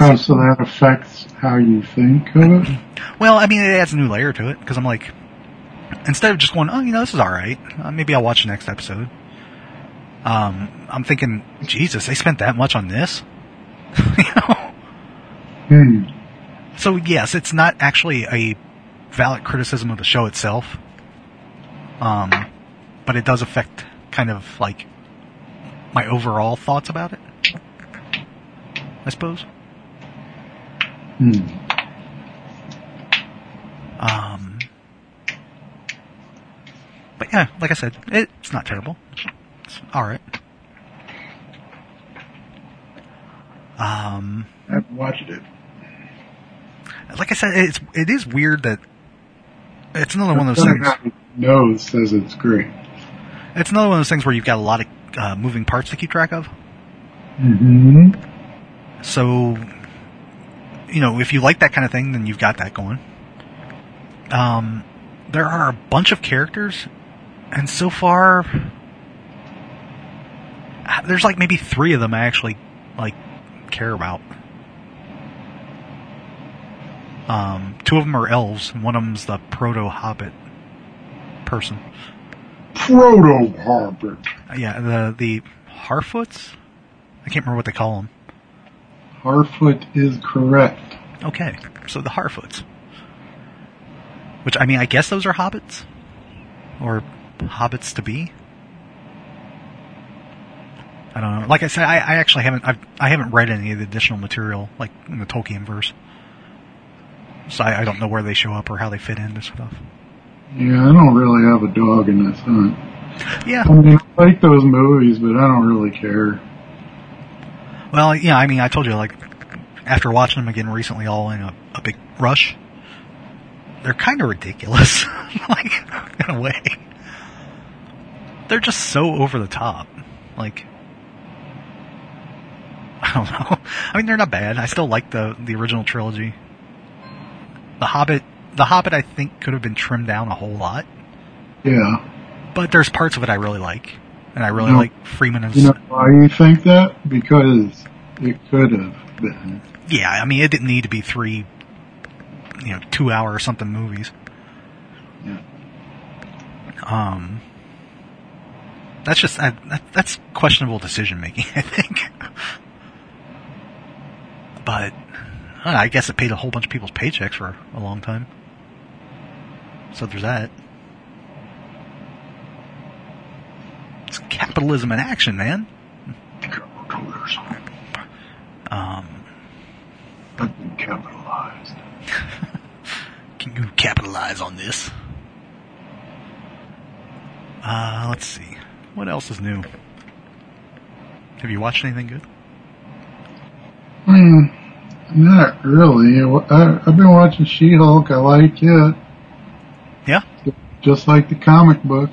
Oh, so that affects how you think of it? Well, I mean, it adds a new layer to it because I'm like, instead of just going, oh, you know, this is all right. Uh, maybe I'll watch the next episode. Um, I'm thinking, Jesus, they spent that much on this. you know? Hmm. So yes, it's not actually a valid criticism of the show itself. Um, but it does affect kind of like my overall thoughts about it. I suppose. Hmm. Um, but yeah, like I said, it's not terrible. It's all right. Um, I haven't watched it. like I said, it's it is weird that it's another one of those things. Nose says it's great. It's another one of those things where you've got a lot of uh, moving parts to keep track of. Mm-hmm. So, you know, if you like that kind of thing, then you've got that going. Um, there are a bunch of characters, and so far, there's like maybe three of them I actually like care about. Um, two of them are elves, and one of them's the proto hobbit person. Proto Hobbit. Yeah, the the Harfoots. I can't remember what they call them. Harfoot is correct. Okay, so the Harfoots. Which I mean, I guess those are hobbits, or hobbits to be. I don't know. Like I said, I, I actually haven't I've, I haven't read any of the additional material like in the Tolkien verse, so I, I don't know where they show up or how they fit into stuff. Yeah, I don't really have a dog in this hunt. Yeah. I mean, I like those movies, but I don't really care. Well, yeah. I mean, I told you like after watching them again recently, all in a, a big rush. They're kind of ridiculous, like in a way. They're just so over the top, like. I don't know. I mean, they're not bad. I still like the the original trilogy. The Hobbit, the Hobbit, I think could have been trimmed down a whole lot, Yeah. but there's parts of it I really like, and I really No. like Freeman as. You know why you think that? Because it could have been. yeah, I mean, it didn't need to be three, you know, two hour or something movies. Yeah. Um, that's just I, that, that's questionable decision making, I think. but know, I guess it paid a whole bunch of people's paychecks for a long time. So there's that. It's capitalism in action, man. Um, I've been capitalized. Can you capitalize on this? Uh, let's see. What else is new? Have you watched anything good? Hmm, not really. I, I've been watching She-Hulk. I like it. Just like the comic book.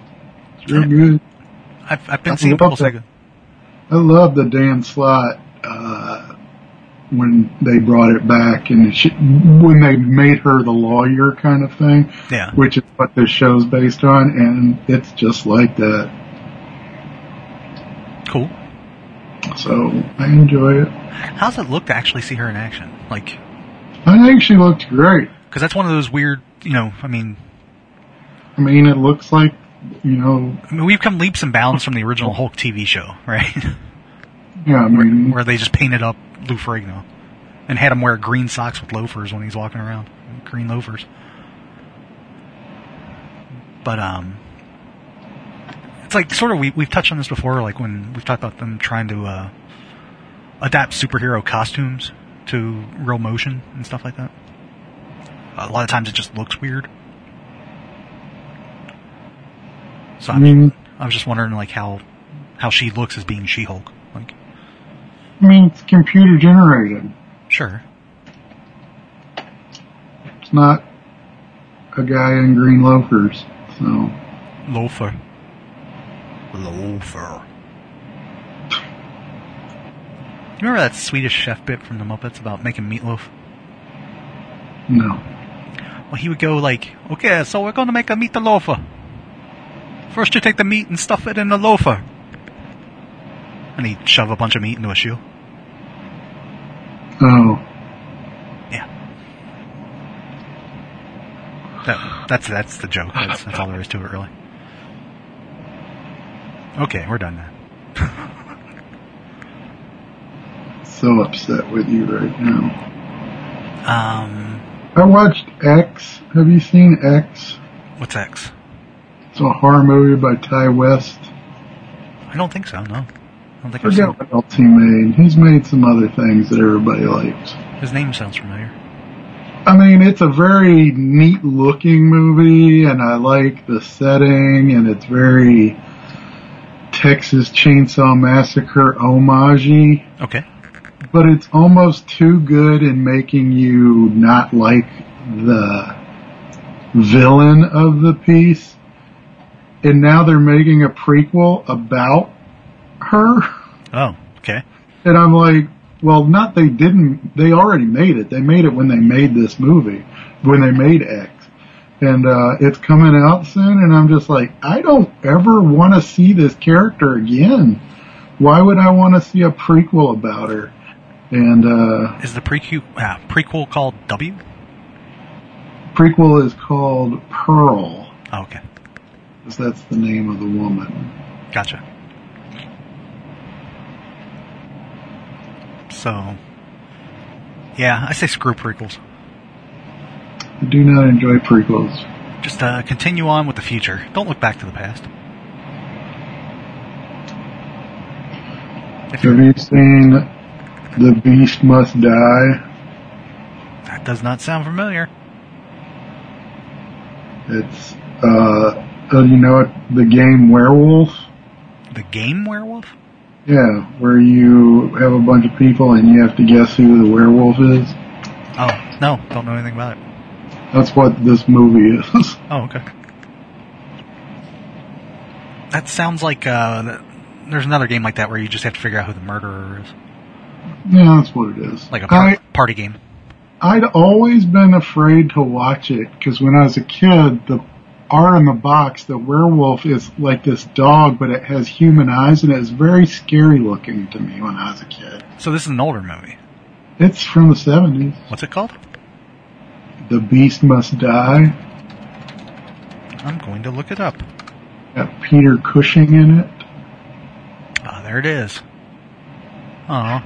It's real good. I've, I've been I seeing say that. good. I love the Dan Slott, uh, when they brought it back and she, when they made her the lawyer kind of thing, Yeah. which is what this show's based on, and it's just like that. Cool. So I enjoy it. How's it look to actually see her in action? Like, I think she looks great. because that's one of those weird, you know, I mean, I mean, it looks like, you know, I mean we've come leaps and bounds from the original Hulk TV show, right? yeah, I where, where they just painted up Lou Ferrigno and had him wear green socks with loafers when he's walking around. Green loafers. But, um, it's like sort of we we've touched on this before, like when we've talked about them trying to uh, adapt superhero costumes to real motion and stuff like that. A lot of times it just looks weird. So I I, mean, I was just wondering like how how she looks as being She-Hulk. Like, I mean, it's computer generated. sure, It's not a guy in green loafers. So, loafer, loafer. You remember that Swedish chef bit from the Muppets about making meatloaf? no. Well, he would go like, okay, so we're going to make a meat loafer. First you take the meat and stuff it in the loafer. And he'd shove a bunch of meat into a shoe. Oh, Yeah. That, that's, that's the joke. That's, that's all there is to it, really. Okay, we're done now. so upset with you right now. Um, I watched X. Have you seen X? what's X? It's a horror movie by Ti West. I don't think so, no. I don't think I I've seen forget what else he made. He's made some other things that everybody likes. His name sounds familiar. I mean, it's a very neat looking movie and I like the setting and it's very Texas Chainsaw Massacre homage Okay. but it's almost too good in making you not like the villain of the piece. And now they're making a prequel about her. Oh, okay. And I'm like, well, not they didn't, they already made it. They made it when they made this movie, when they made X. And, uh, it's coming out soon and I'm just like, I don't ever want to see this character again. Why would I want to see a prequel about her? And, uh, Is the prequel, uh, prequel called W? prequel is called Pearl, Oh, okay. Because that's the name of the woman. Gotcha. So, yeah, I say screw prequels. I do not enjoy prequels. Just uh, continue on with the future. Don't look back to the past. If Have you seen The Beast Must Die? that does not sound familiar. It's, uh, uh, you know it, the game Werewolf? The game werewolf? Yeah, where you have a bunch of people and you have to guess who the werewolf is. Oh, no, don't know anything about it. That's what this movie is. Oh, okay. That sounds like uh, there's another game like that where you just have to figure out who the murderer is, yeah, that's what it is. like a par- I, party game. I'd always been afraid to watch it because when I was a kid, the art on the box, the werewolf is like this dog, but it has human eyes and it's very scary looking to me when I was a kid. So this is an older movie. It's from the 70s. What's it called? The Beast Must Die. I'm going to look it up. Got Peter Cushing in it. Ah, there it is. Oh,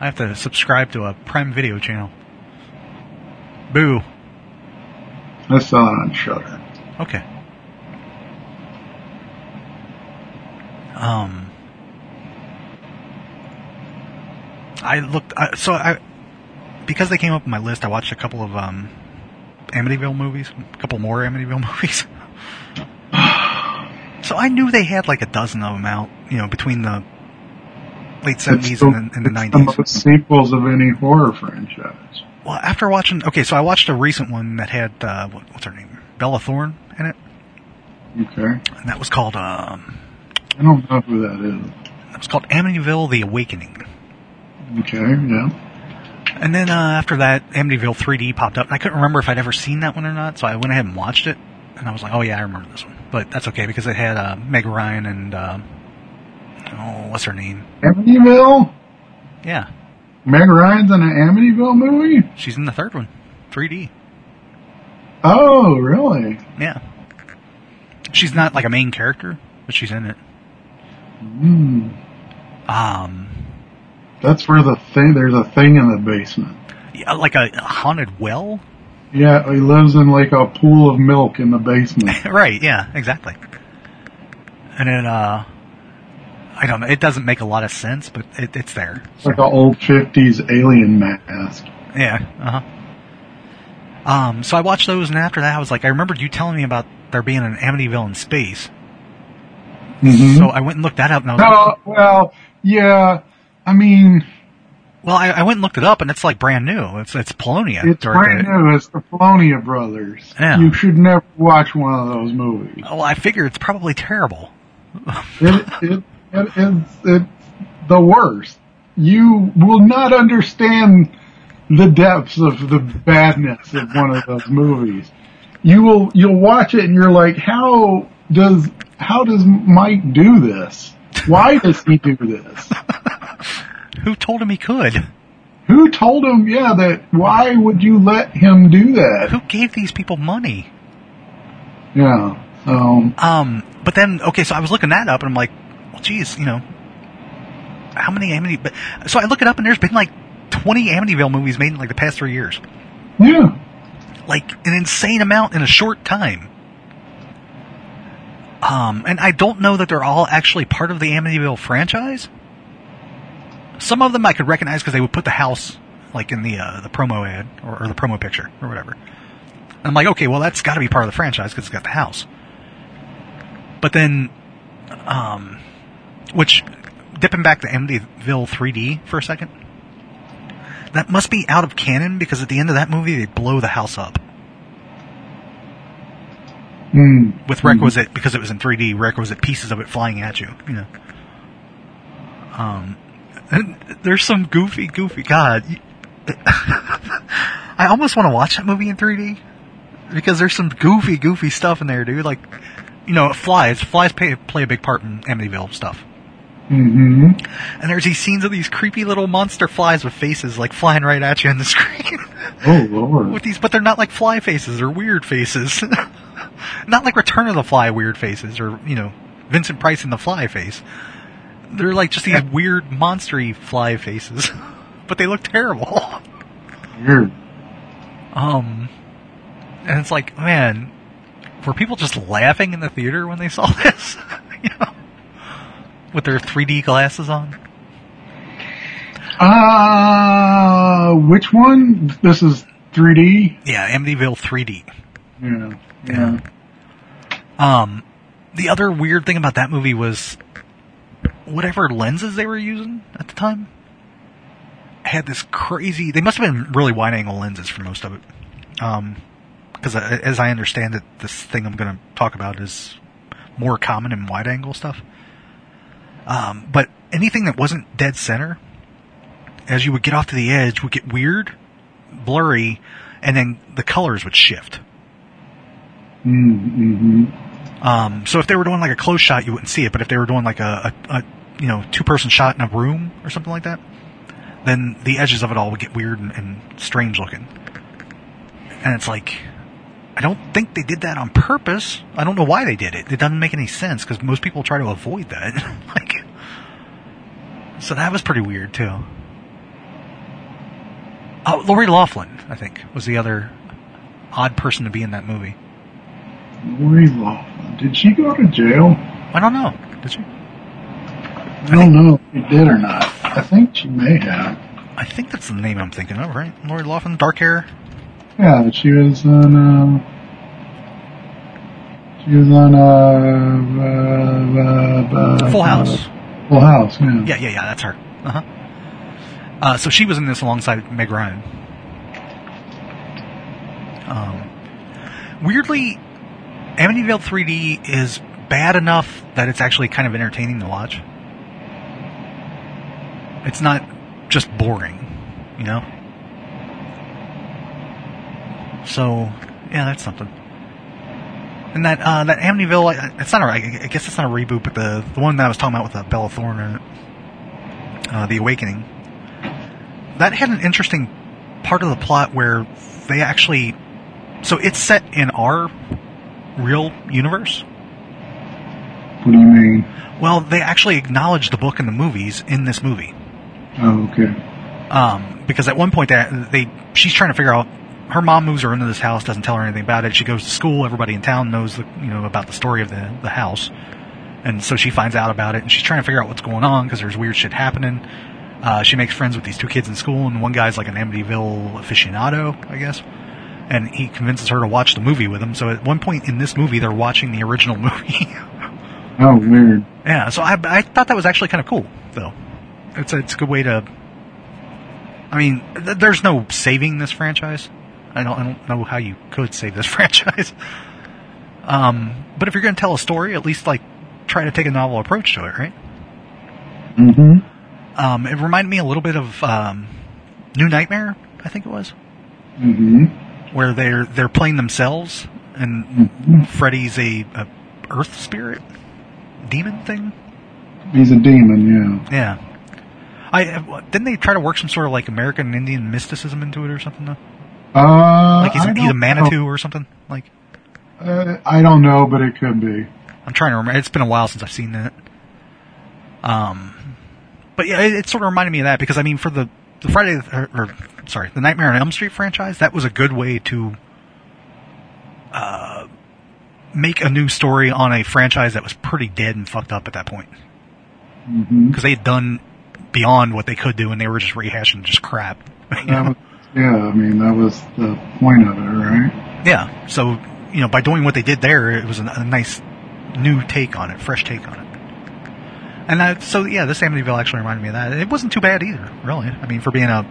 I have to subscribe to a Prime Video channel. Boo. I saw it on Shudder. Okay. Um, I looked. I, so I, because they came up on my list, I watched a couple of um, Amityville movies, a couple more Amityville movies. so I knew they had like a dozen of them out, you know, between the late seventies and, the- and the it's nineties. the sequels of any horror franchise. Well, after watching, okay, so I watched a recent one that had uh, what, what's her name, Bella Thorne in it, Okay. and that was called um, I don't know who that is. that was called Amityville: The Awakening. Okay, yeah. And then uh, after that, Amityville 3D popped up, and I couldn't remember if I'd ever seen that one or not, so I went ahead and watched it, and I was like, oh yeah, I remember this one. But that's okay because it had uh, Meg Ryan and uh, oh, what's her name? Amityville? Yeah, Meg Ryan's in an Amityville movie? she's in the third one, 3D. Oh, really? Yeah, she's not like a main character, but she's in it. Hmm. Um, That's where the thing, there's a thing in the basement. yeah, like a haunted well. Yeah, he lives in like a pool of milk in the basement. right, yeah, exactly. and it uh, I don't know. It doesn't make a lot of sense, but it, it's there. It's like an old 50s alien mask. Yeah. Uh huh. Um, so I watched those, and after that, I was like, I remembered you telling me about there being an Amityville in space. Mhm. So I went and looked that up, and I was like, No, well, yeah. I mean, well, I, I went and looked it up, and it's like brand new. It's it's Polonia. it's brand it. new. It's the Polonia brothers. Yeah. You should never watch one of those movies. Well, I figure it's probably terrible. It, it, it, it's, it's the worst. You will not understand the depths of the badness of one of those movies. You will, you'll watch it and you're like, how does, how does Mike do this? Why does he do this? Who told him he could? Who told him, yeah, that, why would you let him do that? Who gave these people money? Yeah. Um, Um, but then, okay, so I was looking that up, and I'm like, well, geez, you know, how many how many But so I look it up, and there's been like 20 Amityville movies made in like the past three years, yeah. like an insane amount in a short time. Um, and I don't know that they're all actually part of the Amityville franchise. Some of them I could recognize because they would put the house like in the uh, the promo ad or, or the promo picture or whatever. And I'm like, okay, well that's got to be part of the franchise because it's got the house. But then, um, which dipping back to Amityville 3D for a second, that must be out of canon because at the end of that movie they blow the house up Mm. with requisite because it was in 3D requisite pieces of it flying at you. You know. Um, there's some goofy, goofy. God, I almost want to watch that movie in 3D because there's some goofy, goofy stuff in there, dude. Like, you know, flies. Flies play, play a big part in Amityville stuff. Hmm And there's these scenes of these creepy little monster flies with faces like flying right at you on the screen. Oh lord. with these, but they're not like fly faces; they're weird faces. not like Return of the Fly weird faces, or you know, Vincent Price in the Fly face. They're like just these weird monstery fly faces, but they look terrible. Weird. Um, and it's like, man, were people just laughing in the theater when they saw this? With their 3D glasses on. Uh, which one? This is 3D? Yeah, Amityville 3D. Yeah. Yeah. Um, the other weird thing about that movie was whatever lenses they were using at the time had this crazy. They must have been really wide angle lenses for most of it. Um, because as I understand it, this thing I'm going to talk about is more common in wide angle stuff. Um, but anything that wasn't dead center, as you would get off to the edge, would get weird, blurry, and then the colors would shift. Mm-hmm. Um, so if they were doing like a close shot, you wouldn't see it. But if they were doing like a, a, a you know two person shot in a room or something like that, then the edges of it all would get weird and, and strange looking. And it's like, I don't think they did that on purpose. I don't know why they did it. It doesn't make any sense because most people try to avoid that. like, so that was pretty weird too. Oh, Lori Loughlin, I think, was the other odd person to be in that movie. Lori Loughlin. Did she go to jail? I don't know. Did she? I don't know if she did or not. I think she may have. I think that's the name I'm thinking of, right? Lori Loughlin, dark hair. Yeah, she was on, uh, she was on, uh, uh, uh, Full House. Full House, yeah. Yeah, yeah, yeah, that's her. Uh-huh. Uh, so she was in this alongside Meg Ryan. Um, weirdly, Amityville 3D is bad enough that it's actually kind of entertaining to watch. It's not just boring, you know? So, yeah, that's something. And that uh, that Amityville, I- it's not a, I guess it's not a reboot, but the the one that I was talking about with uh, Bella Thorne in it, uh, The Awakening, that had an interesting part of the plot where they actually, so it's set in our real universe. What do you mean? Well, they actually acknowledge the book and the movies in this movie. Oh, okay. Um, because at one point they, they she's trying to figure out her mom moves her into this house, doesn't tell her anything about it. She goes to school. Everybody in town knows the, you know about the story of the the house, And so she finds out about it, and she's trying to figure out what's going on because there's weird shit happening. Uh, she makes friends with these two kids in school, and one guy's like an Amityville aficionado, I guess. And he convinces her to watch the movie with him. So at one point in this movie, they're watching the original movie. Oh, weird. yeah, so I, I thought that was actually kind of cool, though. It's a, it's a good way to. I mean, th- there's no saving this franchise. I don't, I don't know how you could save this franchise. Um, but if you're going to tell a story, at least like try to take a novel approach to it, right? Mm-hmm. Um, it reminded me a little bit of um, New Nightmare, I think it was, Mm-hmm. where they're they're playing themselves, and Mhm. Freddy's a, a Earth spirit demon thing. He's a demon, Yeah. Yeah. I uh, didn't they try to work some sort of like American Indian mysticism into it or something though? Uh, Like he's, he's a Manitou or something. Like. Uh, I don't know, but it could be. I'm trying to remember. It's been a while since I've seen that. Um, but yeah, it, it sort of reminded me of that because I mean, for the the Friday or, or sorry, the Nightmare on Elm Street franchise, that was a good way to uh, make a new story on a franchise that was pretty dead and fucked up at that point Mm-hmm. because they had done beyond what they could do and they were just rehashing just crap. you That was, yeah, I mean that was the point of it, right? Yeah. So, you know, by doing what they did there, it was a, a nice new take on it, fresh take on it. And that, so, yeah, this Amityville actually reminded me of that. It wasn't too bad either, really. I mean, for being a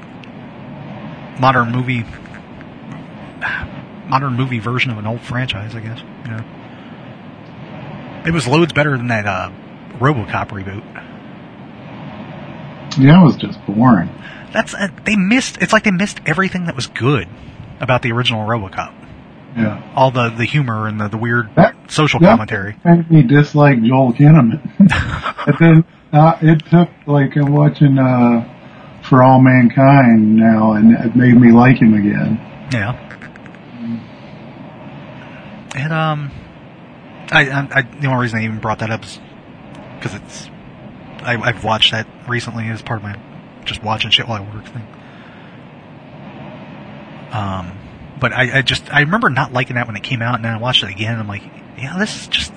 modern movie, modern movie version of an old franchise, I guess. You know, it was loads better than that uh, RoboCop reboot. Yeah, it was just boring. That's uh, they missed. It's like they missed everything that was good about the original RoboCop. Yeah. All the the humor and the, the weird That- social that commentary. made me dislike Joel Kinnaman. and then uh, it took like I'm watching uh, For All Mankind now, and it made me like him again. Yeah. And um, I, I, I the only reason I even brought that up is because it's I, I've watched that recently as part of my just watching shit while I work thing. Um, but I, I just I remember not liking that when it came out, and then I watched it again. and I'm like, yeah, this is just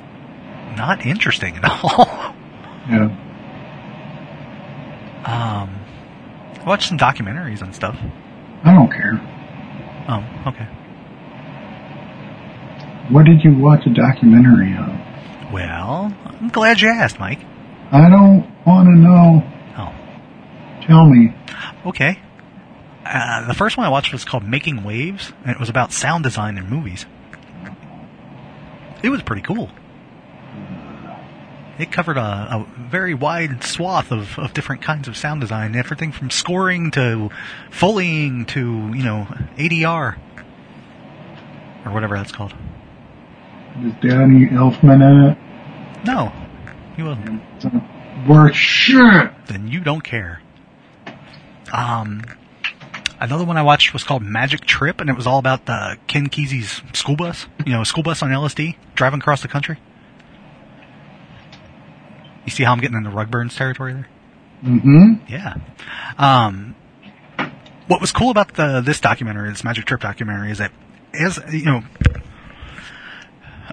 not interesting at all. Yeah. um, I watched some documentaries and stuff. I don't care. Oh, okay. What did you watch a documentary of? Well, I'm glad you asked, Mike. I don't want to know. Tell me. Okay. Uh, the first one I watched was called Making Waves, and it was about sound design in movies. It was pretty cool. It covered a, a very wide swath of, of different kinds of sound design, everything from scoring to foleying to, you know, ADR. Or whatever that's called. Is Danny Elfman in it? No, he wasn't. Worth shit. then you don't care. Um, another one I watched was called Magic Trip, and it was all about the Ken Kesey's school bus. You know, school bus on LSD driving across the country. You see how I'm getting into Rugburns territory there? Mm-hmm. Yeah. Um, what was cool about the this documentary, this Magic Trip documentary, is that as you know,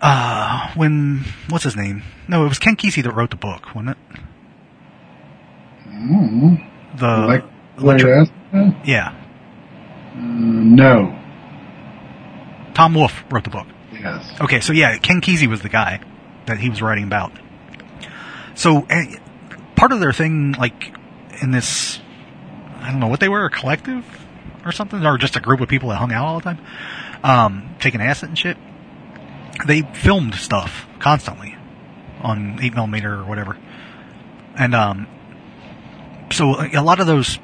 uh, when what's his name? No, it was Ken Kesey that wrote the book, wasn't it? Mm-hmm. The like, electric- yeah. Uh, no. Tom Wolfe wrote the book. Yes. Okay, so yeah, Ken Kesey was the guy that he was writing about. So eh, part of their thing, like in this, I don't know what they were, a collective or something, or just a group of people that hung out all the time, um, taking acid and shit. They filmed stuff constantly on eight millimeter or whatever, and um, so a lot of those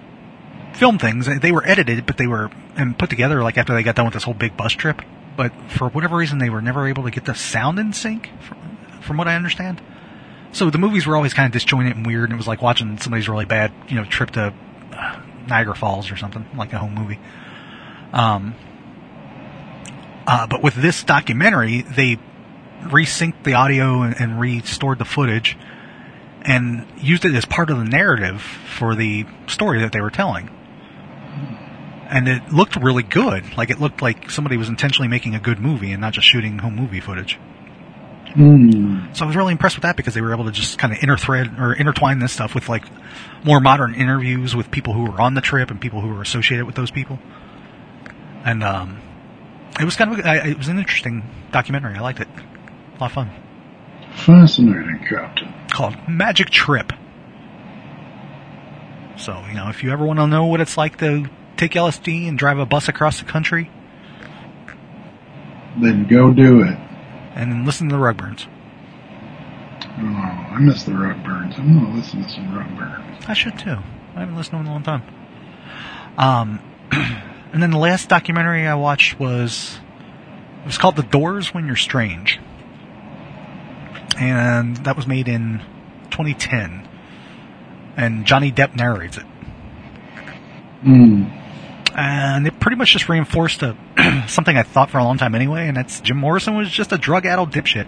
film things they were edited, but they were and put together like after they got done with this whole big bus trip. But for whatever reason, they were never able to get the sound in sync, from, from what I understand. So the movies were always kind of disjointed and weird, and it was like watching somebody's really bad, you know, trip to uh, Niagara Falls or something, like a home movie. Um, uh, but with this documentary, they resynced the audio and, and restored the footage and used it as part of the narrative for the story that they were telling. And it looked really good. Like it looked like somebody was intentionally making a good movie and not just shooting home movie footage. Mm. So I was really impressed with that because they were able to just kind of interthread or intertwine this stuff with like more modern interviews with people who were on the trip and people who were associated with those people. And um, it was kind of I, it was an interesting documentary. I liked it. A lot of fun. Fascinating, Captain. Called Magic Trip. So you know, if you ever want to know what it's like to take LSD and drive a bus across the country Then go do it. and then listen to the Rugburns, Oh, I miss the Rugburns. I'm gonna listen to some Rugburns. I should too. I haven't listened to them in a long time. Um, and then the last documentary I watched was it was called The Doors When You're Strange, and that was made in 2010, and Johnny Depp narrates it, Mm. And it pretty much just reinforced a, something I thought for a long time anyway, and that's Jim Morrison was just a drug-addled dipshit.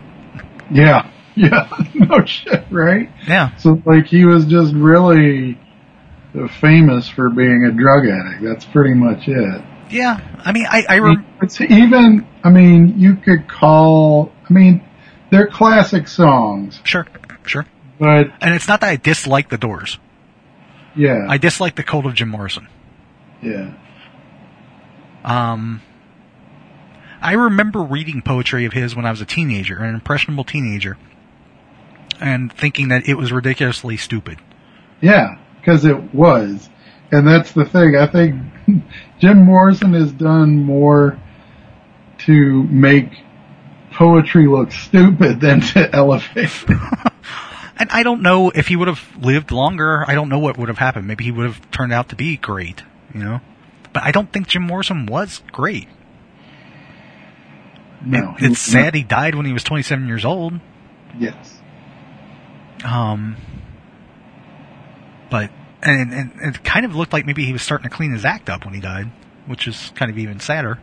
Yeah. Yeah. no shit, right? Yeah, So like he was just really famous for being a drug addict. That's pretty much it. yeah. I mean, I I rem- It's even, I mean, you could call, I mean, they're classic songs, sure, sure, but and it's not that I dislike the Doors. yeah, I dislike the cult of Jim Morrison. yeah. Um, I remember reading poetry of his when I was a teenager, an impressionable teenager, and thinking that it was ridiculously stupid. Yeah, because it was. And that's the thing. I think Jim Morrison has done more to make poetry look stupid than to elevate it. And I don't know if he would have lived longer. I don't know what would have happened. Maybe he would have turned out to be great, you know. But I don't think Jim Morrison was great. No, It- it's sad he died when he was 27 years old. Yes. Um, but and, and it kind of looked like maybe he was starting to clean his act up when he died, which is kind of even sadder.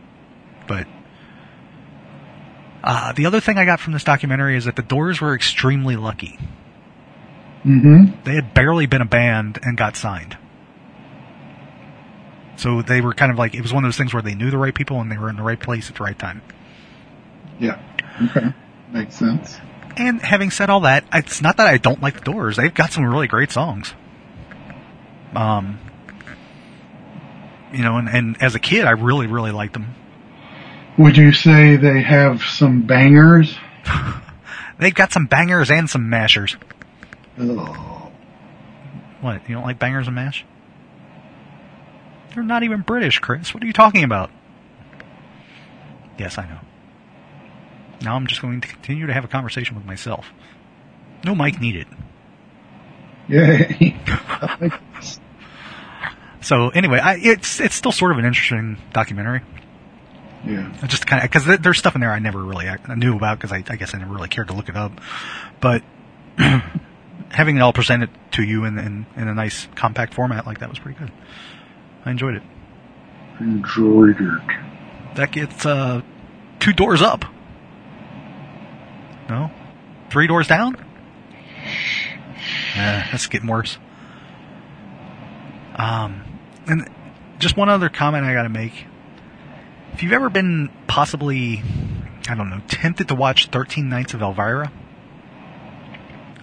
But uh, the other thing I got from this documentary is that the Doors were extremely lucky. Mm-hmm. They had barely been a band and got signed. So they were kind of like it was one of those things where they knew the right people and they were in the right place at the right time. Yeah. Okay. Makes sense. And having said all that, it's not that I don't like the Doors. They've got some really great songs. Um, you know, and, and as a kid, I really, really liked them. Would you say they have some bangers? They've got some bangers and some mashers. Oh. What? You don't like bangers and mash? They're not even British, Chris. What are you talking about? Yes, I know. Now I'm just going to continue to have a conversation with myself. No mic needed. Yay. So anyway, I, it's it's still sort of an interesting documentary. yeah. Just kind of because there's stuff in there I never really knew about because I, I guess I never really cared to look it up, but having it all presented to you in, in in a nice compact format like that was pretty good. I enjoyed it. Enjoyed it. That gets uh, two doors up. No, three doors down. Uh, that's getting worse. Um, and just one other comment I got to make. If you've ever been possibly, I don't know, tempted to watch Thirteen Nights of Elvira,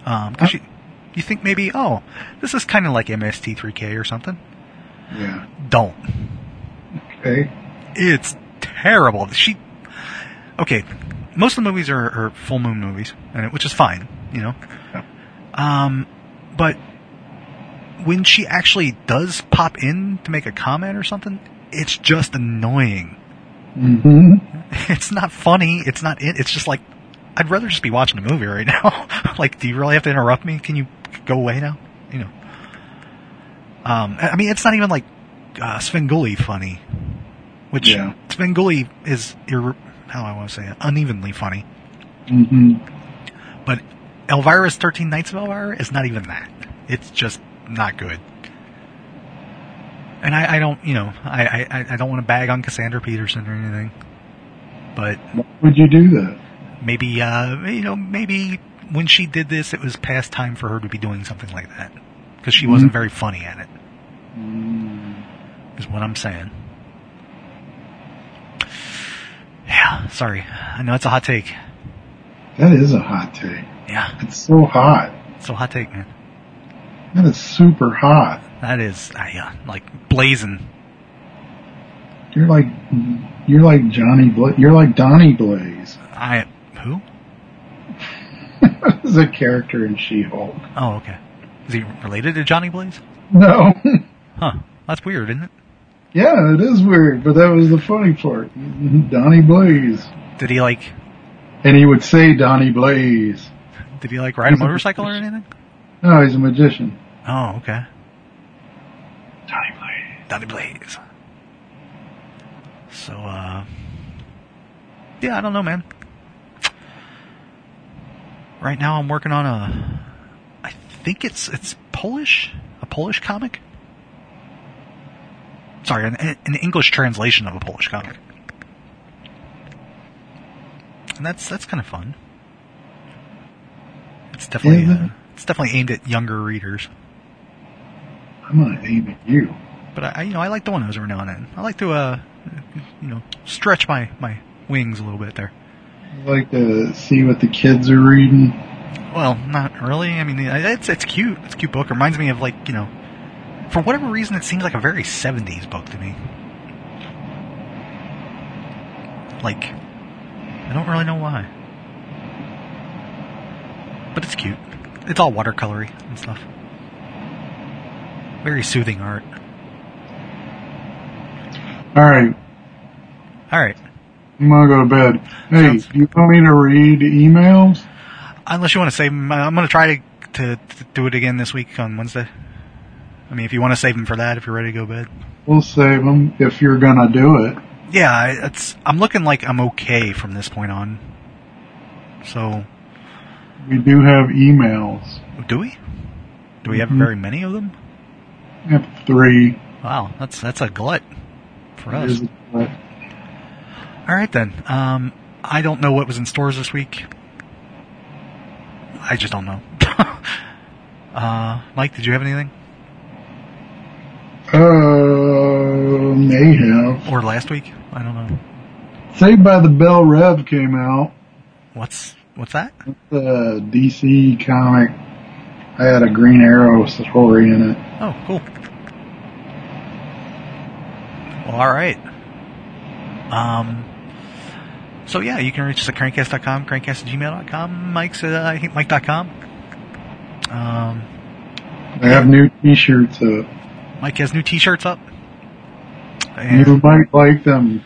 um, 'cause you, you think maybe, oh, this is kind of like MST3K or something. Yeah. Don't. Okay. It's terrible. She, okay, most of the movies are, are full moon movies, and it, which is fine, you know. Um, but when she actually does pop in to make a comment or something, it's just annoying. Mm-hmm. It's not funny. It's not. It, it's just like I'd rather just be watching a movie right now. like, do you really have to interrupt me? Can you go away now? Um, I mean, it's not even like uh, Svengoolie funny, which Yeah. Svengoolie is ir- how do I want to say it unevenly funny. Mm-hmm. But Elvira's Thirteen Nights of Elvira is not even that. It's just not good. And I, I don't, you know, I, I, I don't want to bag on Cassandra Peterson or anything, but Why would you do that? maybe, uh, you know, maybe when she did this, it was past time for her to be doing something like that because she wasn't Mhm. very funny at it. Mm. Is what I'm saying. Yeah, sorry. I know it's a hot take. That is a hot take. Yeah, It's so hot. It's so hot take, man. That is super hot. That is, uh, yeah, like blazing. You're like, you're like Johnny Bla- You're like Donny Blaze. I who? is a character in She-Hulk. Oh, okay. Is he related to Johnny Blaze? No. Huh. That's weird, isn't it? yeah, it is weird, but that was the funny part. Donny Blaze. Did he like? And he would say Donny Blaze. Did he like ride a motorcycle or anything? No, he's a magician. Oh, okay. Donny Blaze. Donny Blaze. So, uh, yeah, I don't know, man. Right now, I'm working on a. I think it's it's Polish, a Polish comic. Sorry, an, an English translation of a Polish comic, and that's that's kind of fun. It's definitely it? uh, it's definitely aimed at younger readers. I'm gonna aim at you. But I, I- you know, I like doing those every now and then. I like to, uh, you know, stretch my, my wings a little bit there. I like to see what the kids are reading. Well, not really. I mean, it's it's cute. It's a cute book. It reminds me of like you know, for whatever reason, it seems like a very '70s book to me. Like, I don't really know why, but it's cute. It's all watercolory and stuff. Very soothing art. All right, All right. I'm gonna go to bed. Hey, Sounds- do you want me to read emails? Unless you want to say, I'm going to try to, to to do it again this week on Wednesday. I mean, if you want to save them for that, if you're ready to go to bed. We'll save them if you're gonna do it. Yeah, it's. I'm looking like I'm okay from this point on. So, We do have emails. do we? Do we have Mhm. very many of them? We have three. Wow, that's that's a glut for us. Here's what- All right then. Um, I don't know what was in stores this week. I just don't know. uh, Mike, did you have anything? Uh, may have. Or last week? I don't know. Saved by the Belle Reve came out. What's what's that? The DC comic. I had a Green Arrow story in it. Oh, cool. Well, all right. Um, so yeah, you can reach us at crankcast.com, crankcast at gmail.com, Mike's at uh, I think Mike.com. Um, I have new T-shirts up. Mike has new t-shirts up. You might like them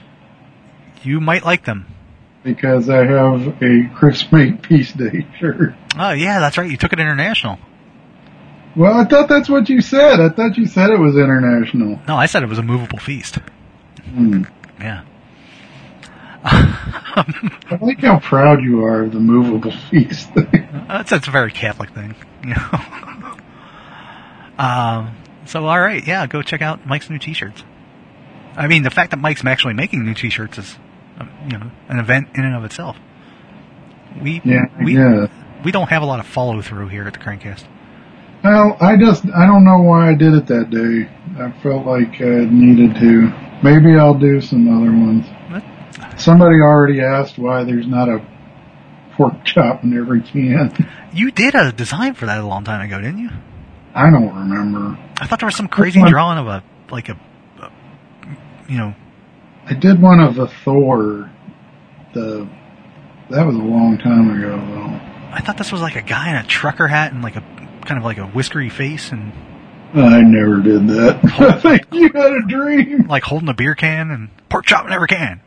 you might like them. because I have a Chris Makepeace Day shirt. Oh yeah, that's right. You took it international. Well, I thought that's what you said. I thought you said it was international. No, I said it was a movable feast. Hmm. Yeah. I like how proud you are of the movable feast thing. That's, that's a very Catholic thing, you know. um, so all right, yeah, go check out Mike's new T-shirts. I mean, the fact that Mike's actually making new T-shirts is, um, you know, an event in and of itself. We Yeah, we yeah. we don't have a lot of follow through here at the Crankcast. Well, I just, I don't know why I did it that day. I felt like I needed to. Maybe I'll do some other ones. But Somebody already asked why there's not a pork chop in every can. you did a design for that a long time ago, didn't you? I don't remember. I thought there was some crazy one? drawing of a like a, a you know, I did one of the Thor. The that was a long time ago though. I thought this was like a guy in a trucker hat and like a kind of like a whiskery face and I never did that. I think you had a dream. like holding a beer can and pork chop never can.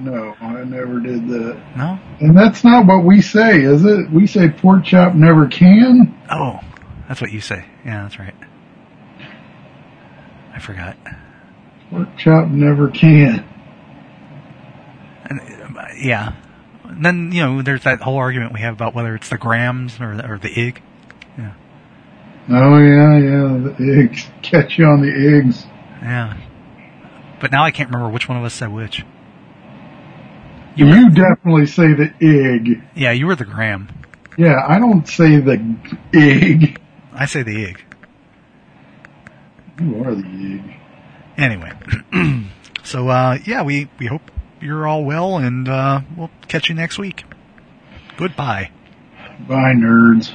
No, I never did that. No? And that's not what we say, is it? We say pork chop never can. Oh, that's what you say. Yeah, that's right. I forgot. Pork chop never can. And, uh, yeah. And then, you know, there's that whole argument we have about whether it's the grams or the, or the ig. Yeah. Oh yeah, yeah. The eggs catch you on the eggs. Yeah. But now I can't remember which one of us said which. You, definitely say the egg. Yeah, you were the gram. Yeah, I don't say the egg. I say the ig. You are the egg. Anyway. so, uh, yeah, we, we hope you're all well and, uh, we'll catch you next week. Goodbye. Bye, nerds.